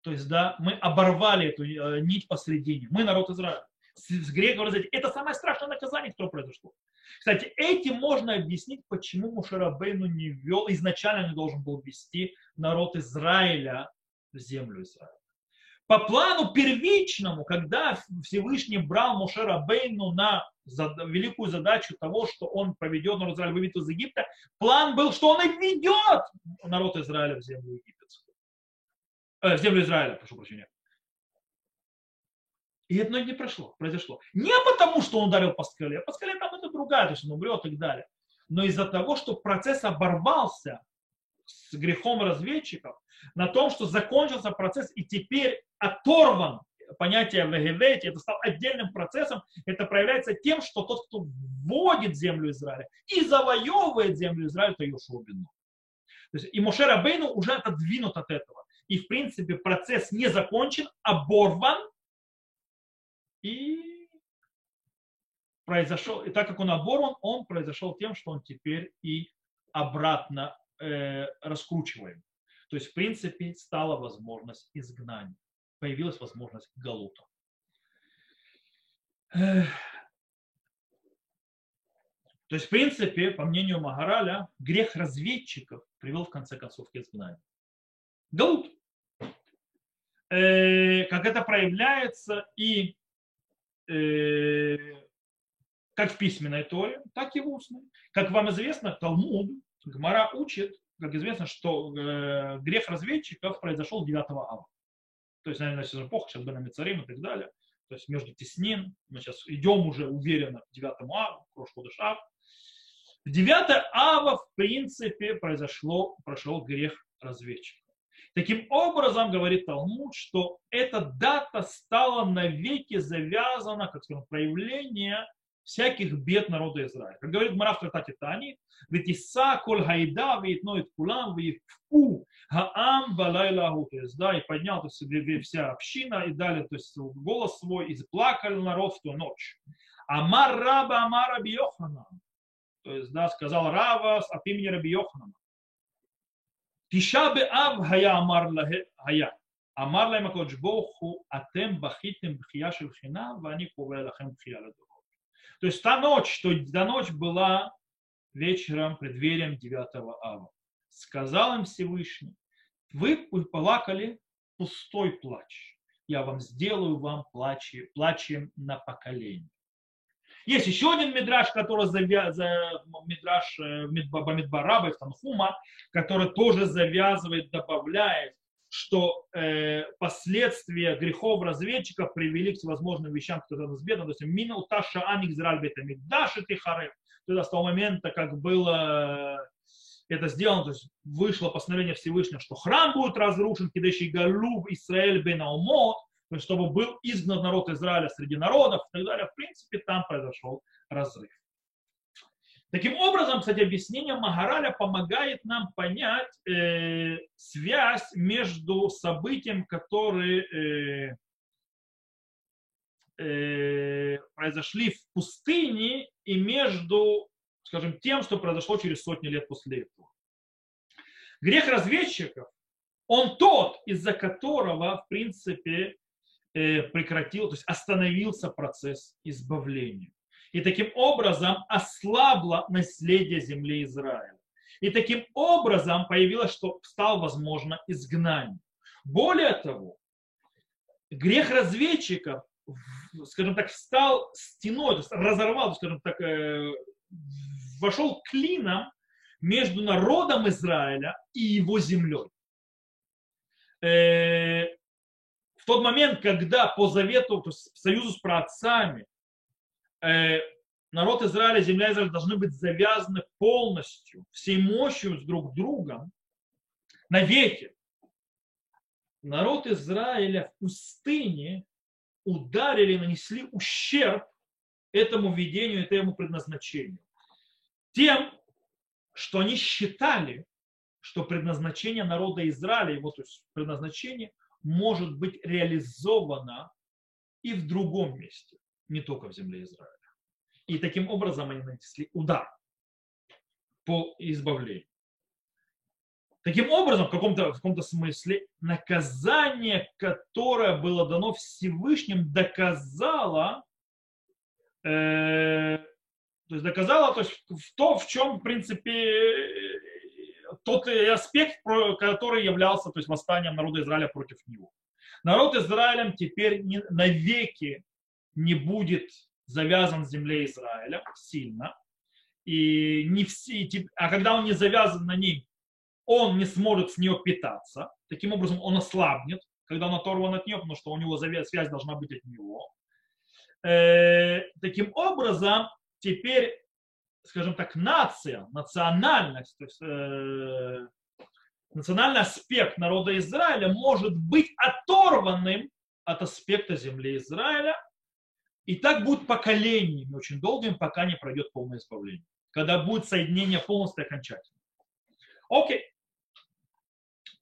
То есть, да, мы оборвали эту э, нить посредине. Мы народ Израиля. С, с греков это самое страшное наказание, которое произошло. Кстати, этим можно объяснить, почему Мушарабейну не вел, изначально не должен был вести народ Израиля в землю Израиля. По плану первичному, когда Всевышний брал Мушера Бейну на великую задачу того, что он проведет народ Израиля выведет из Египта, план был, что он и ведет народ Израиля в землю египетскую. Э, в землю Израиля, прошу прощения. И это не прошло, произошло. Не потому, что он ударил по скале, по скале там другая, то есть он умрет и так далее. Но из-за того, что процесс оборвался с грехом разведчиков, на том, что закончился процесс и теперь оторван понятие вегевете, это стал отдельным процессом, это проявляется тем, что тот, кто вводит землю Израиля и завоевывает землю Израиля, это Йошуа То и Мошера Бейну уже отодвинут от этого. И в принципе процесс не закончен, оборван, и произошел, и так как он оборван, он произошел тем, что он теперь и обратно э, раскручиваем. То есть, в принципе, стала возможность изгнания. Появилась возможность галута. То есть, в принципе, по мнению Магараля, грех разведчиков привел в конце концов к изгнанию. Галут. Э, как это проявляется и э, как в письменной торе, так и в устной. Как вам известно, Талмуд, Гмара учит, как известно, что э, грех разведчиков произошел 9 ава. То есть, наверное, сейчас эпоха, сейчас Бенами Царим и так далее. То есть между Теснин, мы сейчас идем уже уверенно к 9 аву, прошлый Ав. В 9 ава, в принципе, произошло, прошел грех разведчика. Таким образом, говорит Талмуд, что эта дата стала навеки завязана, как скажем, проявление всяких бед народа Израиля. Как говорит Мара в трактате Тани, ведь Иса коль хайда вейтноет кулам веевку гаам балайлаху. То есть, да, и поднял то есть, вся община, и дали то есть, голос свой, и заплакали народ в ту ночь. Амар раба амар раби Йоханан. То есть, да, сказал Рава от имени Раби Йоханана. תשעה באב היה אמר היה. אמר להם הקדוש ברוך הוא, אתם בכיתם בכייה של חינם ואני קורא לכם בכייה לדורות. То есть та ночь, что та ночь была вечером, преддверием 9 ава. Сказал им Всевышний, вы плакали пустой плач. Я вам сделаю вам плачи, плачем на поколение. Есть еще один мидраж, который завя... за... мидраж э, Бамидбараба и Танхума, который тоже завязывает, добавляет, что э, последствия грехов разведчиков привели к всевозможным вещам, которые нас бедно. То есть мина уташа аник зральбета мигдаши тихарев. То есть с того момента, как было э, это сделано, то есть вышло постановление Всевышнего, что храм будет разрушен, кидащий галуб Исраэль бен Аумот, то есть чтобы был изгнан народ Израиля среди народов и так далее, в принципе, там произошел разрыв. Таким образом, кстати, объяснение Магараля помогает нам понять э, связь между событием, которые э, э, произошли в пустыне, и между, скажем, тем, что произошло через сотни лет после этого. Грех разведчиков, он тот, из-за которого, в принципе, Э, прекратил, то есть остановился процесс избавления. И таким образом ослабло наследие земли Израиля. И таким образом появилось, что стал возможно изгнание. Более того, грех разведчиков, скажем так, стал стеной, то есть разорвал, скажем так, э, вошел клином между народом Израиля и его землей. Э, в тот момент, когда по завету, то есть союзу с праотцами, э, народ Израиля, земля Израиля должны быть завязаны полностью, всей мощью с друг другом навеки. Народ Израиля в пустыне ударили, нанесли ущерб этому видению, этому предназначению. Тем, что они считали, что предназначение народа Израиля, его то есть предназначение, может быть реализовано и в другом месте, не только в земле Израиля. И таким образом они нанесли удар по избавлению. Таким образом, в каком-то, в каком-то смысле, наказание, которое было дано Всевышним, доказало, э, то есть доказало то, есть, в то, в чем, в принципе, тот аспект, который являлся то есть, восстанием народа Израиля против него. Народ Израилем теперь не, навеки не будет завязан с землей Израиля сильно. И не все, а когда он не завязан на ней, он не сможет с нее питаться. Таким образом, он ослабнет, когда он оторван от нее, потому что у него связь должна быть от него. Э, таким образом, теперь, скажем так, нация, национальность, то есть, э, национальный аспект народа Израиля может быть оторванным от аспекта земли Израиля. И так будет поколениями очень долгим, пока не пройдет полное избавление. Когда будет соединение полностью и окончательно. Окей.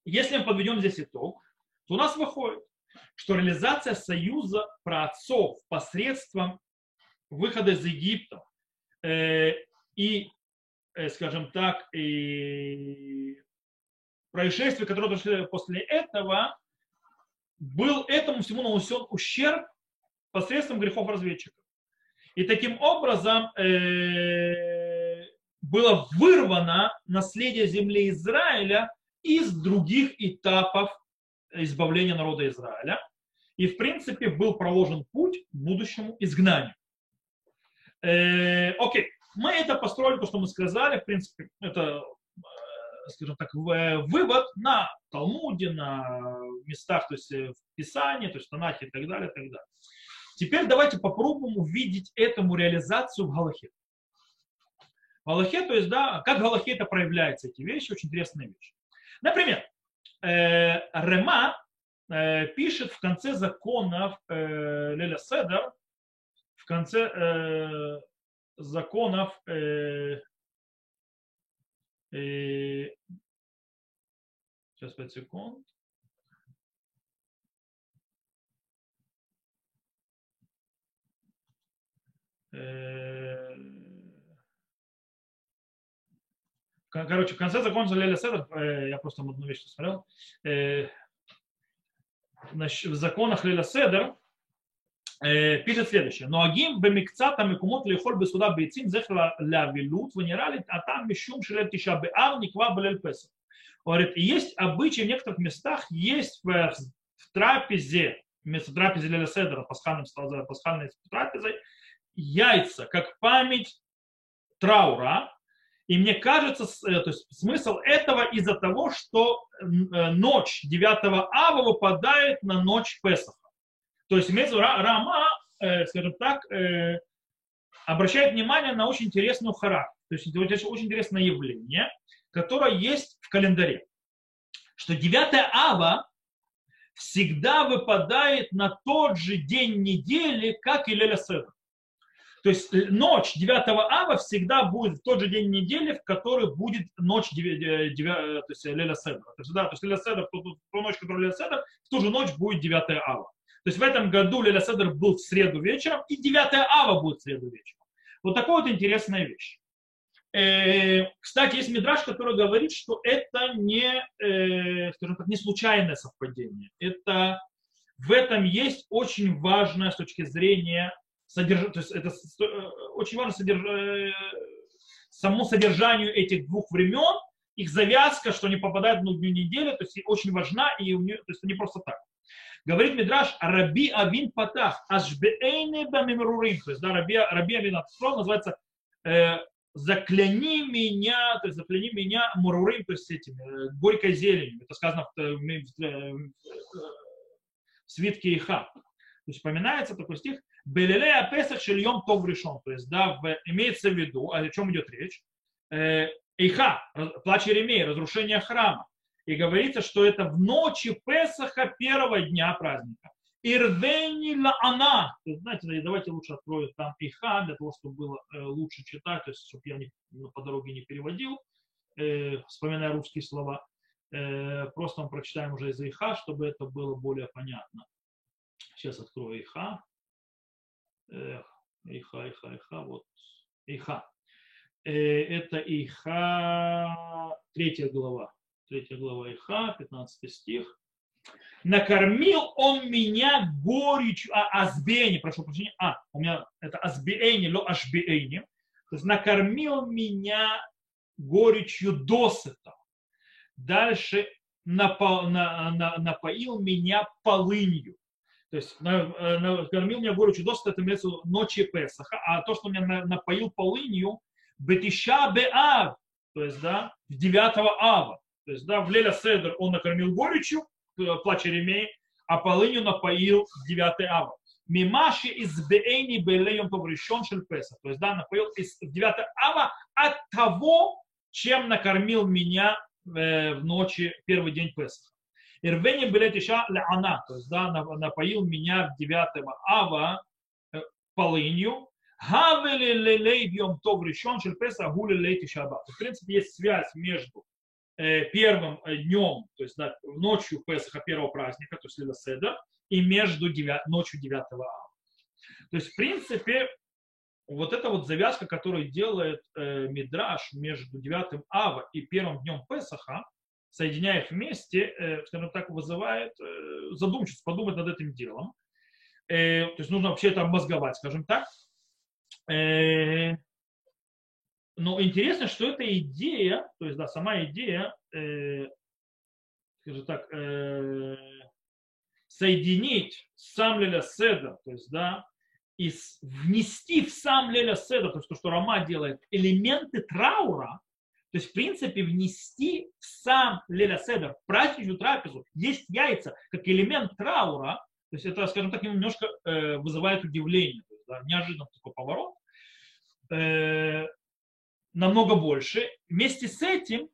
Если мы подведем здесь итог, то у нас выходит, что реализация союза праотцов посредством выхода из Египта э, и, э, скажем так, и происшествия, которые пришли после этого, был этому всему нанесен ущерб посредством грехов разведчиков. И таким образом э, было вырвано наследие земли Израиля из других этапов избавления народа Израиля. И, в принципе, был проложен путь к будущему изгнанию. Э, окей, мы это построили, то, что мы сказали, в принципе, это, э, скажем так, вывод на Талмуде, на местах, то есть в Писании, то есть в Танахе и так далее, и так далее. Теперь давайте попробуем увидеть этому реализацию в Галахе. В Галахе, то есть, да, как в Галахе это проявляется, эти вещи, очень интересные вещи. Например, э, Рема э, пишет в конце законов э, Леля Седер, в конце э, законов сейчас 5 секунд. Короче, в конце закона Леля Седер, э, я просто одну вещь смотрел, э, в законах Леля Седер э, пишет следующее. Но агим бемикцата микумот лихоль бесуда бейцим зехра лявилут венерали, а там мишум шелет тиша беав никва белель песах. Говорит, есть обычаи в некоторых местах, есть в, в трапезе, вместо трапезы Леля Седера, пасхальной, пасхальной трапезой, яйца, как память траура, и мне кажется, э, то есть смысл этого из-за того, что э, ночь 9 ава выпадает на ночь Песаха. То есть имеется Рама, э, скажем так, обращает внимание на очень интересную характер. То есть очень интересное явление, которое есть в календаре. Что 9 ава всегда выпадает на тот же день недели, как и Леля Седр. То есть э, ночь 9 ава всегда будет в тот же день недели, в который будет ночь 9, 9, то есть Леля Седра. То есть, да, то есть Леля Седр, ту, ту, ту ночь, которая Леля Седр, в ту же ночь будет 9 ава. То есть в этом году Леля Седр был в среду вечером, и 9 ава будет в среду вечером. Вот такая вот интересная вещь. Э, кстати, есть мидраж, который говорит, что это не, э, скажем так, не случайное совпадение. Это в этом есть очень важное с точки зрения содерж... то есть это э, очень важно содерж... Э, само содержанию этих двух времен, их завязка, что они попадают в одну недели, то есть очень важна, и у нее, то есть не просто так. Говорит Мидраш, Раби Авин Патах, Ашбеэйны Бамимрурим, то есть да, Раби, Раби Авин Ацфрон называется э, закляни меня, то есть закляни меня мурурым, то есть этим, э, горькой зеленью. Это сказано в, в, в, в свитке Иха. То есть упоминается такой стих, Белелея Песах шельем тов решен. То есть, да, в, имеется в виду, о чем идет речь, э, Иха, плач Еремей, разрушение храма. И говорится, что это в ночи Песаха первого дня праздника. Ирвени она. Знаете, давайте лучше открою там иха, для того, чтобы было э, лучше читать, то есть, чтобы я не, по дороге не переводил, э, вспоминая русские слова. Э, просто мы прочитаем уже из иха, чтобы это было более понятно. Сейчас открою иха. Э, иха, иха, иха, вот. Иха. Э, это иха, третья глава. Третья глава иха, 15 стих накормил он меня горечью, а, азбени, прошу прощения, а, у меня это азбиэни, ло есть накормил меня горечью досыта. Дальше напо, на, на, напоил меня полынью. То есть накормил меня горечью досыта, это имеется ночи Песаха, а то, что меня напоил полынью, бетиша беав, то есть, да, в 9 ава. То есть, да, в Леля Седер он накормил горечью, плач Еремей, а полынью напоил 9 ава. Мимаши из Бейни Белеем поврещен Шельпеса. То есть, да, напоил из 9 ава от того, чем накормил меня э, в ночи, первый день Песаха. Ирвени Белет Иша Ляна, то есть, да, напоил меня в 9 ава э, полынью. Гавели лелей бьем то врещен Шельпеса гули лейти шаба. В принципе, есть связь между Э, первым э, днем, то есть да, ночью Песаха первого праздника, то есть Лила Седа, и между 9, ночью 9 ава. То есть, в принципе, вот эта вот завязка, которую делает э, Мидраш между 9 ава и первым днем Песаха, соединяя их вместе, э, скажем так, вызывает э, задумчивость, подумать над этим делом. Э, то есть нужно вообще это обмозговать, скажем так. Но интересно, что эта идея, то есть, да, сама идея, скажем так, соединить сам Леля Седа, то есть, да, и внести в сам Леля Седа, то есть то, что Рома делает, элементы траура, то есть, в принципе, внести в сам Леля Седер, праздничную трапезу, есть яйца, как элемент траура, то есть это, скажем так, немножко э, вызывает удивление, да, неожиданно такой поворот. Э, намного больше. Вместе с этим,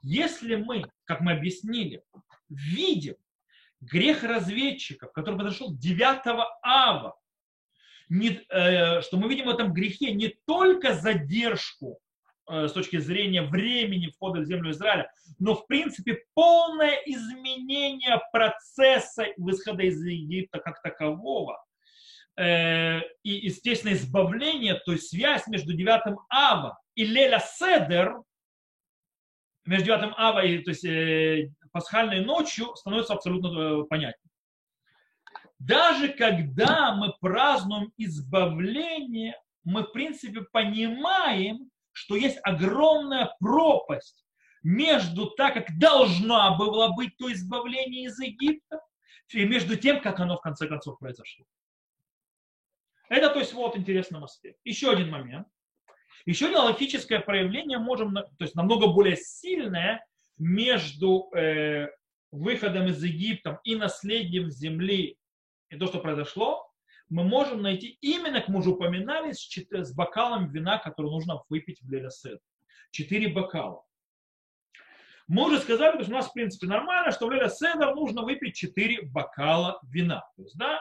если мы, как мы объяснили, видим грех разведчиков, который произошел 9 ава, не, э, что мы видим в этом грехе не только задержку с точки зрения времени входа в землю Израиля, но в принципе полное изменение процесса выхода из Египта как такового. Э, и, естественно, избавление, то есть связь между 9 ава и Леля Седер, между 9 ава и то есть, э, пасхальной ночью, становится абсолютно э, понятным. Даже когда мы празднуем избавление, мы, в принципе, понимаем, что есть огромная пропасть между так, как должна была быть то избавление из Египта, и между тем, как оно в конце концов произошло. Это, то есть, вот интересный аспект. Еще один момент. Еще одно логическое проявление можем, то есть намного более сильное между э, выходом из Египта и наследием земли и то, что произошло, мы можем найти именно, как мы уже упоминали, с, с бокалом вина, который нужно выпить в Лелесет. Четыре бокала. Мы уже сказали, что у нас, в принципе, нормально, что в Леля Седер нужно выпить четыре бокала вина. То есть, да,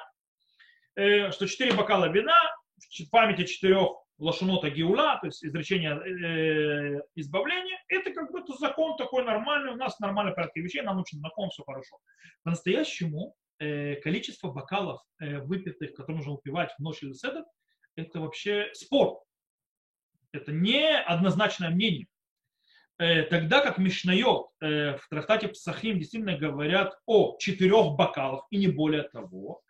э, что четыре бокала вина в памяти четырех лошанота гиула, то есть изречение э, избавления, это как бы закон такой нормальный, у нас нормальный порядок вещей, нам очень знаком, все хорошо. По-настоящему количество бокалов э, выпитых, которые нужно выпивать в ночь или седер, это вообще спор. Это не однозначное мнение. Э, тогда как Мишнайот э, в трактате Псахим действительно говорят о четырех бокалах и не более того,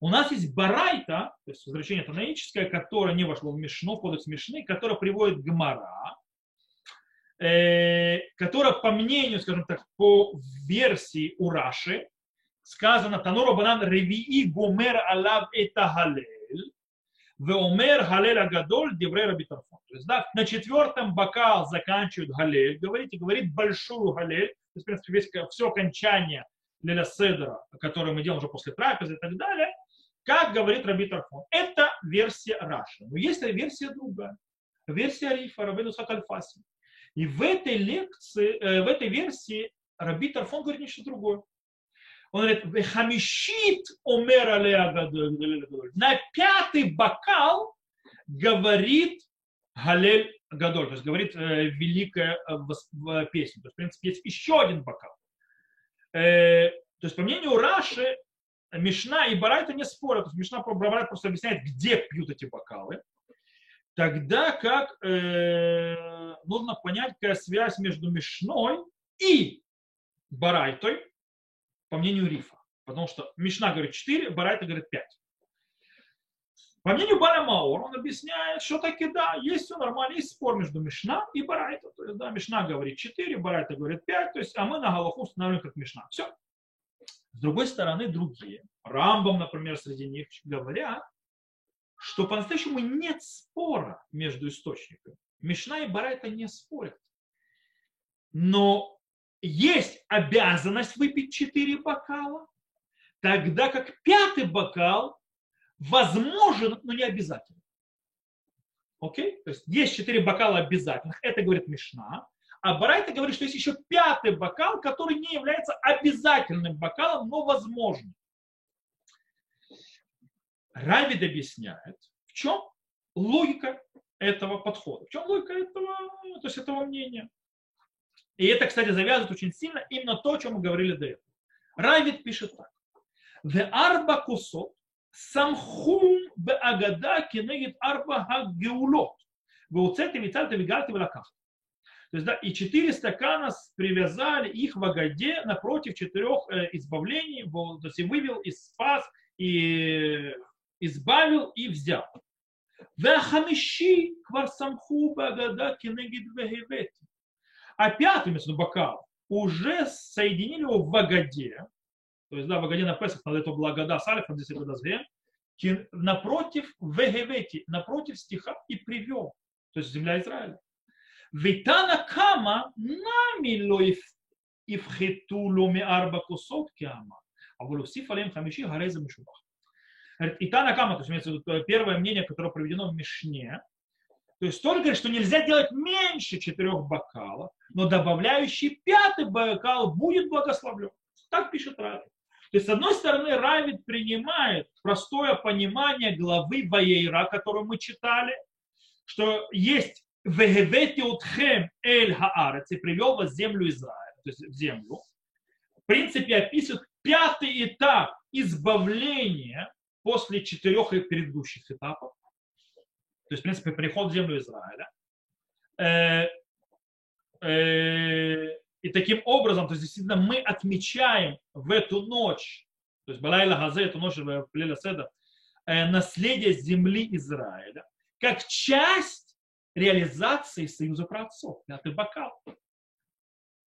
у нас есть барайта, то есть возвращение танаическое, которое не вошло в Мишну, в кодекс Мишны, которое приводит Гмара, э, которое, по мнению, скажем так, по версии Ураши, сказано Танура Банан Ревии Гомер Алав это Галель, Веомер Галель Агадоль Деврей Рабитарфон. То есть, да, на четвертом бокал заканчивает Галель, говорит, и говорит большую Галель, то есть, в принципе, весь, все окончание Леля Седра, которое мы делаем уже после трапезы и так далее, как говорит Раби Тарфон. Это версия Раши. Но есть версия другая. Версия Рифа, Рабину Сакальфаси. И в этой лекции, э, в этой версии Раби Тарфон говорит нечто другое. Он говорит, хамишит омер На пятый бокал говорит Галель Гадоль, то есть говорит э, великая э, песня. То есть, в принципе, есть еще один бокал. Э, то есть, по мнению Раши, Мишна и Барайта не спорят. То есть Мишна Барайт просто объясняет, где пьют эти бокалы. Тогда как э, нужно понять, какая связь между Мишной и Барайтой, по мнению Рифа. Потому что Мишна говорит 4, Барайта говорит 5. По мнению Баря Маор, он объясняет, что таки да, есть все нормально, есть спор между Мишна и Барайта. То есть, да, Мишна говорит 4, Барайта говорит 5, то есть, а мы на Галаху устанавливаем как Мишна. Все. С другой стороны, другие, Рамбам, например, среди них говорят, что по-настоящему нет спора между источниками. Мишна и Барайта не спорят. Но есть обязанность выпить 4 бокала, тогда как пятый бокал возможен, но не обязательно. Окей? То есть есть четыре бокала обязательных, это говорит Мишна. А Барайта говорит, что есть еще пятый бокал, который не является обязательным бокалом, но возможным. Равид объясняет, в чем логика этого подхода, в чем логика этого, то есть этого мнения. И это, кстати, завязывает очень сильно именно то, о чем мы говорили до этого. Равид пишет так. В арба кусот самхум беагада кенегит арба хагеулот. Вауцете вицальте вигальте велаках. То есть, да, и четыре стакана привязали их в Агаде напротив четырех э, избавлений, то есть и вывел, и спас, и избавил, и взял. Вахамиши кварсамху багада кенегид вегевети а пятый вместо бокал уже соединили его в Агаде, то есть да, в Агаде на Песах надо это благода с Алифом, здесь это напротив Вегевети, напротив стиха и привел, то есть земля Израиля. Витана кама нами лоиф ивхету ломи арба кусот кама, а волюсиф алем хамиши гареза мишубах. И Тана Кама, то есть э, первое мнение, которое проведено в Мишне, то есть тоже говорит, что нельзя делать меньше четырех бокалов, но добавляющий пятый бокал будет благословлен. Так пишет Равид. То есть, с одной стороны, Равид принимает простое понимание главы Ваейра, которую мы читали, что есть «Вегевети утхем эль хаарец» и привел вас в землю Израиля, то есть в землю. В принципе, описывает пятый этап избавления после четырех предыдущих этапов то есть, в принципе, приход в землю Израиля. Э, э, и таким образом, то есть, действительно, мы отмечаем в эту ночь, то есть, Балайла Газе, эту ночь в Леля Седа, э, наследие земли Израиля, как часть реализации союза праотцов, пятый бокал.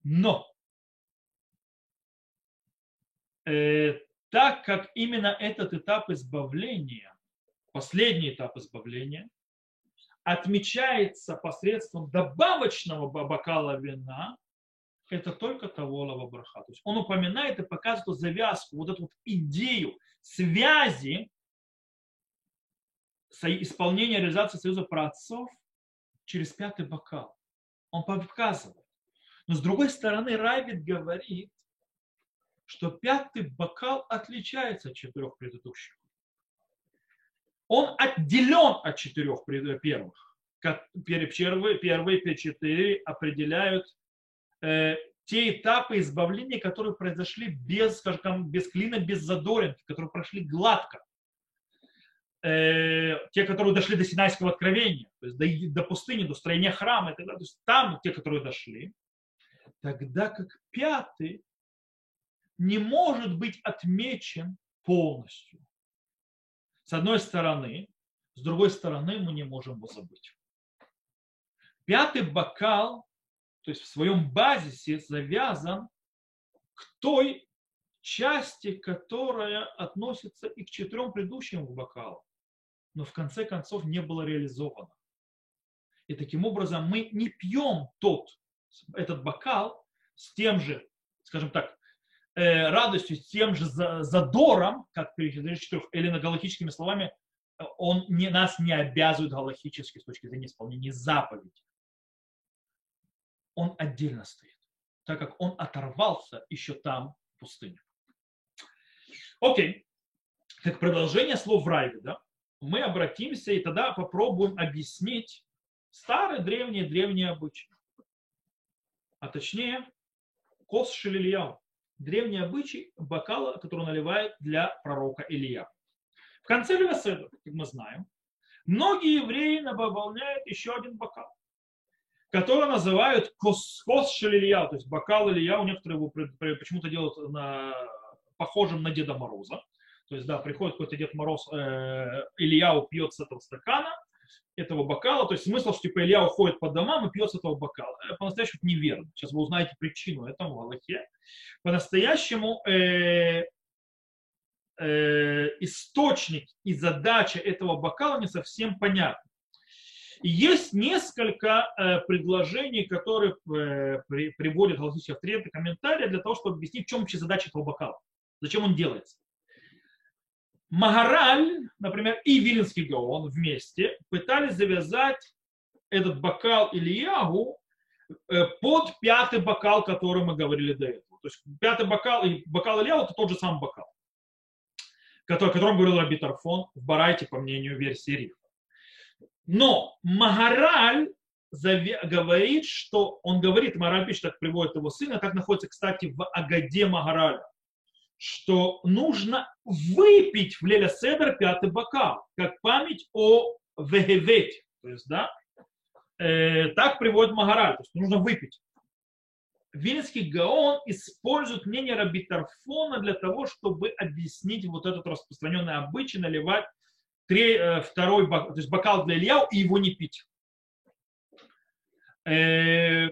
Но э, так как именно этот этап избавления, последний этап избавления, отмечается посредством добавочного бокала вина, это только Таволова браха. То есть он упоминает и показывает завязку, вот эту вот идею связи исполнения реализации союза праотцов через пятый бокал. Он показывает. Но с другой стороны, Райвид говорит, что пятый бокал отличается от четырех предыдущих он отделен от четырех первых. Первые, первые четыре определяют э, те этапы избавления, которые произошли без, скажем, без клина, без задоринки, которые прошли гладко. Э, те, которые дошли до Синайского откровения, то есть до, до пустыни, до строения храма, и так далее. То есть там те, которые дошли. Тогда как пятый не может быть отмечен полностью. С одной стороны, с другой стороны, мы не можем его забыть. Пятый бокал, то есть в своем базисе завязан к той части, которая относится и к четырем предыдущим бокалам. но в конце концов не было реализовано. И таким образом мы не пьем тот, этот бокал с тем же, скажем так, э, радостью, с тем же задором, как перед четырех, или на галактическими словами, он не, нас не обязывает галактически с точки зрения исполнения заповеди. Он отдельно стоит, так как он оторвался еще там, в пустыне. Окей. Как продолжение слов Райга, да, мы обратимся и тогда попробуем объяснить старые древние древние обычаи. А точнее, кос шелильяу. Древний обычай бокала, который наливают для пророка Илья. В конце Левеседа, как мы знаем, многие евреи наполняют еще один бокал, который называют кос, шелильяу, то есть бокал Илья, у некоторых его почему-то делают на, похожим на Деда Мороза. То есть, да, приходит какой-то Дед Мороз, э, Илья пьет с этого стакана, этого бокала. То есть смысл, что типа Илья уходит по домам и пьет с этого бокала. По-настоящему неверно. Сейчас вы узнаете причину этому в Аллахе. По-настоящему э, э, источник и задача этого бокала не совсем понятны. Есть несколько э, предложений, которые э, при, приводят галактические авторитеты, комментарии для того, чтобы объяснить, в чем вообще задача этого бокала. Зачем он делается. Магараль, например, и Вилинский Гаон вместе пытались завязать этот бокал Ильягу э, под пятый бокал, который мы говорили до этого. То есть пятый бокал и бокал Ильягу это тот же самый бокал, о котором говорил Раби Тарфон в Барайте, по мнению версии Рифа. Но Магараль говорит, что он говорит, Магараль пишет, так приводит его сына, так находится, кстати, в Агаде Магараля что нужно выпить в Леля Седер пятый бокал, как память о Вегевете. То есть, да, э, так приводит Магараль, то есть нужно выпить. Вильнинский Гаон использует мнение Рабитарфона для того, чтобы объяснить вот этот распространенный обычай наливать три, э, второй бокал, то есть бокал для Ильяу и его не пить. Э,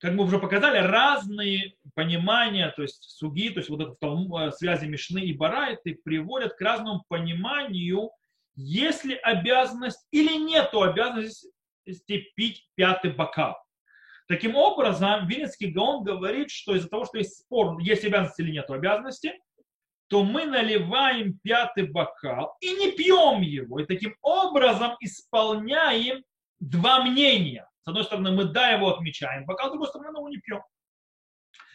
как мы уже показали, разные понимания, то есть суги, то есть вот это в э, связи Мишны и Барайты приводят к разному пониманию, есть ли обязанность или нет обязанности пить пятый бокал. Таким образом, Винницкий Гаон говорит, что из-за того, что есть спор, есть обязанность или нет обязанности, то мы наливаем пятый бокал и не пьем его. И таким образом исполняем два мнения. С одной стороны, мы да, его отмечаем, бокал, с другой стороны, мы его не пьем.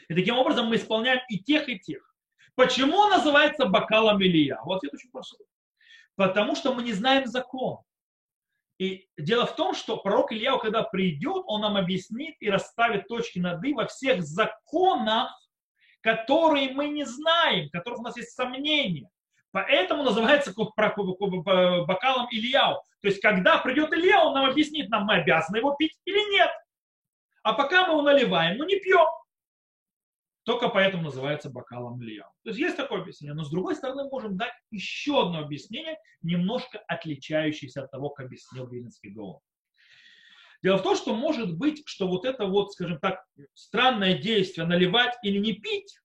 И таким образом мы исполняем и тех, и тех. Почему он называется бокалом Илья? Вот ответ очень простой. Потому что мы не знаем закон. И дело в том, что пророк Илья, когда придет, он нам объяснит и расставит точки над «и» во всех законах, которые мы не знаем, которых у нас есть сомнения. Поэтому называется бокалом Ильяу. То есть, когда придет Илья, он нам объяснит, нам мы обязаны его пить или нет. А пока мы его наливаем, мы не пьем. Только поэтому называется бокалом Ильяу. То есть есть такое объяснение. Но с другой стороны, можем дать еще одно объяснение, немножко отличающееся от того, как объяснил Вильнинский Гаон. Дело в том, что может быть, что вот это вот, скажем так, странное действие наливать или не пить,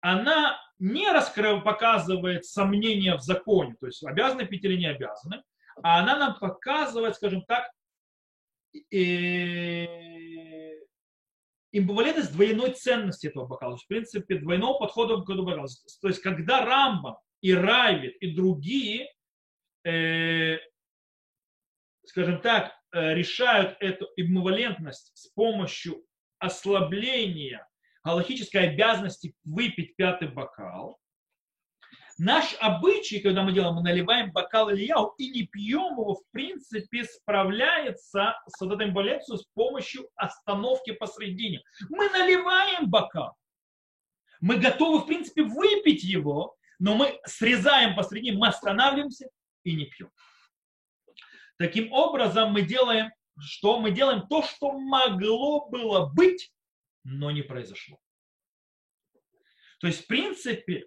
она не раскрыв, показывает сомнения в законе, то есть обязаны пить или не обязаны, а она нам показывает, скажем так, имбивалентность двойной ценности этого бокала. В принципе, двойного подхода к этому бокалу. То есть, когда Рамба и Райвит и другие, э, скажем так, э, решают эту имбивалентность с помощью ослабления галактической обязанности выпить пятый бокал. Наш обычай, когда мы делаем, мы наливаем бокал Ильяу и не пьем его, в принципе, справляется с вот этой болезнью с помощью остановки посредине. Мы наливаем бокал. Мы готовы, в принципе, выпить его, но мы срезаем посредине, мы останавливаемся и не пьем. Таким образом, мы делаем, что мы делаем то, что могло было быть, но не произошло. То есть, в принципе,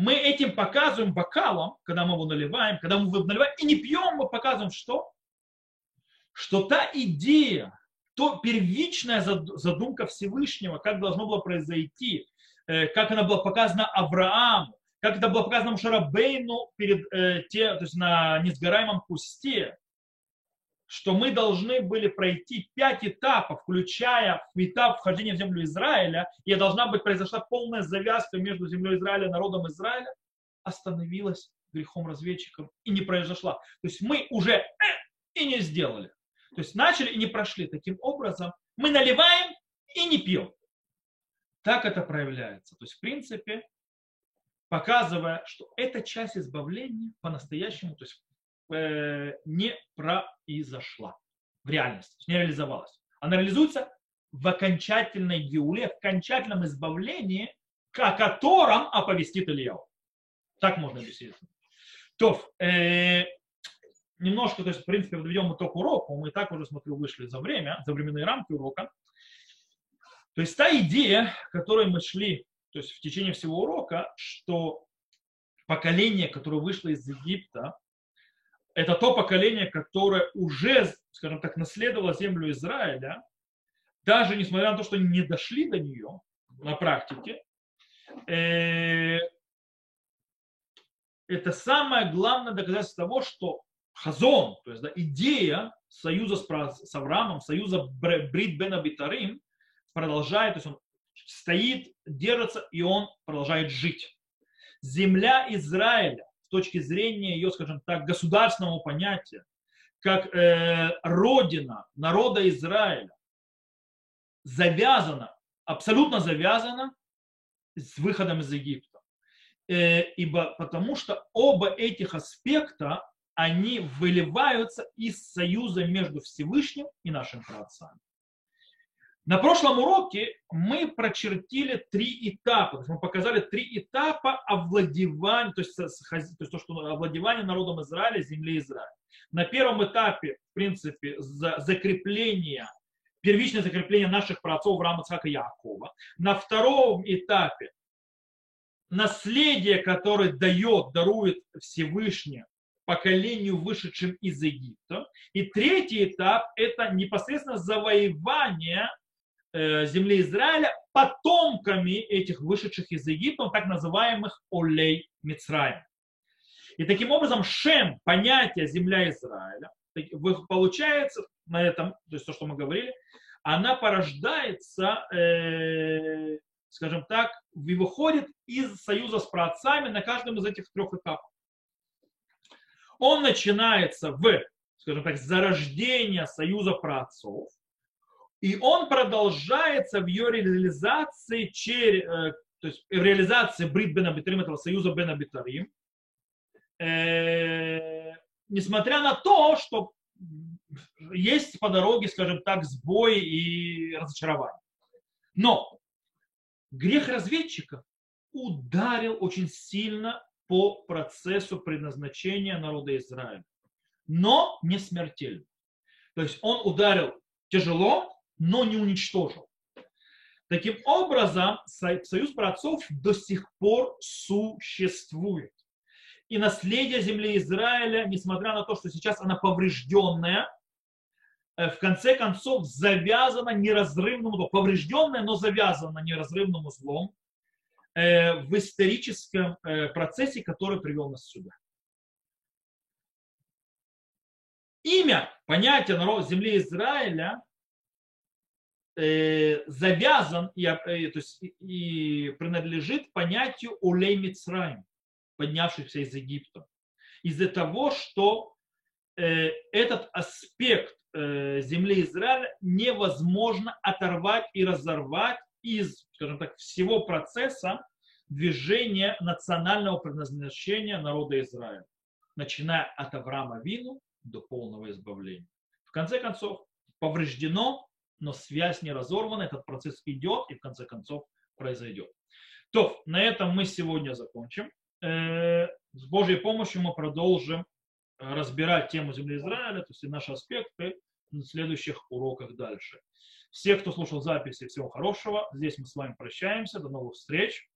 мы этим показываем бокалом, когда мы его наливаем, когда мы его наливаем и не пьем, мы показываем что? Что та идея, то первичная задумка Всевышнего, как должно было произойти, э, как она была показана Аврааму, как это было показано Шарабейну перед э, те, то есть на несгораемом кусте, что мы должны были пройти пять этапов, включая этап вхождения в землю Израиля, и должна быть произошла полная завязка между землей Израиля и народом Израиля, остановилась грехом разведчиков и не произошла. То есть мы уже э, и не сделали. То есть начали и не прошли. Таким образом, мы наливаем и не пьем. Так это проявляется. То есть, в принципе, показывая, что эта часть избавления по-настоящему, то есть не произошла в реальности, не реализовалась. Она реализуется в окончательной геуле, в окончательном избавлении, о котором оповестит Ильяу. Так можно объяснить. То, э, немножко, то есть, в принципе, подведем итог урока, мы и так уже, смотрю, вышли за время, за временные рамки урока. То есть та идея, которой мы шли то есть в течение всего урока, что поколение, которое вышло из Египта, это то поколение, которое уже, скажем так, наследовало землю Израиля, даже несмотря на то, что они не дошли до нее на практике, э, это самое главное доказательство того, что хазон, то есть да, идея союза с, с Авраамом, союза Брит Бен Абитарим продолжает, то есть он стоит, держится, и он продолжает жить. Земля Израиля с точки зрения ее, скажем так, государственного понятия, как э, родина народа Израиля, завязана, абсолютно завязана с выходом из Египта. Э, ибо потому что оба этих аспекта, они выливаются из союза между Всевышним и нашим праотцами. На прошлом уроке мы прочертили три этапа. мы показали три этапа овладевания, то есть, то, есть то, что овладевание народом Израиля, земли Израиля. На первом этапе, в принципе, за закрепление, первичное закрепление наших праотцов Рама Цхака Якова. На втором этапе наследие, которое дает, дарует Всевышний поколению, вышедшим из Египта. И третий этап – это непосредственно завоевание земли Израиля потомками этих вышедших из Египта, так называемых Олей Мицраем. И таким образом Шем, понятие земля Израиля, получается на этом, то есть то, что мы говорили, она порождается, э, скажем так, выходит из союза с праотцами на каждом из этих трех этапов. Он начинается в, скажем так, зарождения союза праотцов, и он продолжается в ее реализации, через, э, то есть в реализации Брит Бен Абитарим, этого союза Бен Абитарим, э, несмотря на то, что есть по дороге, скажем так, сбой и разочарование. Но грех разведчиков ударил очень сильно по процессу предназначения народа Израиля, но не смертельно. То есть он ударил тяжело, но не уничтожил. Таким образом, союз праотцов до сих пор существует. И наследие земли Израиля, несмотря на то, что сейчас она поврежденная, э, в конце концов завязана неразрывным, поврежденная, но завязана неразрывным узлом э, в историческом э, процессе, который привел нас сюда. Имя, понятие народ земли Израиля завязан и, э, то есть, и принадлежит понятию Улей Мицраим, поднявшихся из Египта. Из-за того, что э, этот аспект э, земли Израиля невозможно оторвать и разорвать из, скажем так, всего процесса движения национального предназначения народа Израиля, начиная от Авраама Вину до полного избавления. В конце концов, повреждено но связь не разорвана, этот процесс идет и в конце концов произойдет. То, на этом мы сегодня закончим. Э, с Божьей помощью мы продолжим разбирать тему земли Израиля, то есть и наши аспекты на следующих уроках дальше. Всех, кто слушал записи, всего хорошего. Здесь мы с вами прощаемся. До новых встреч.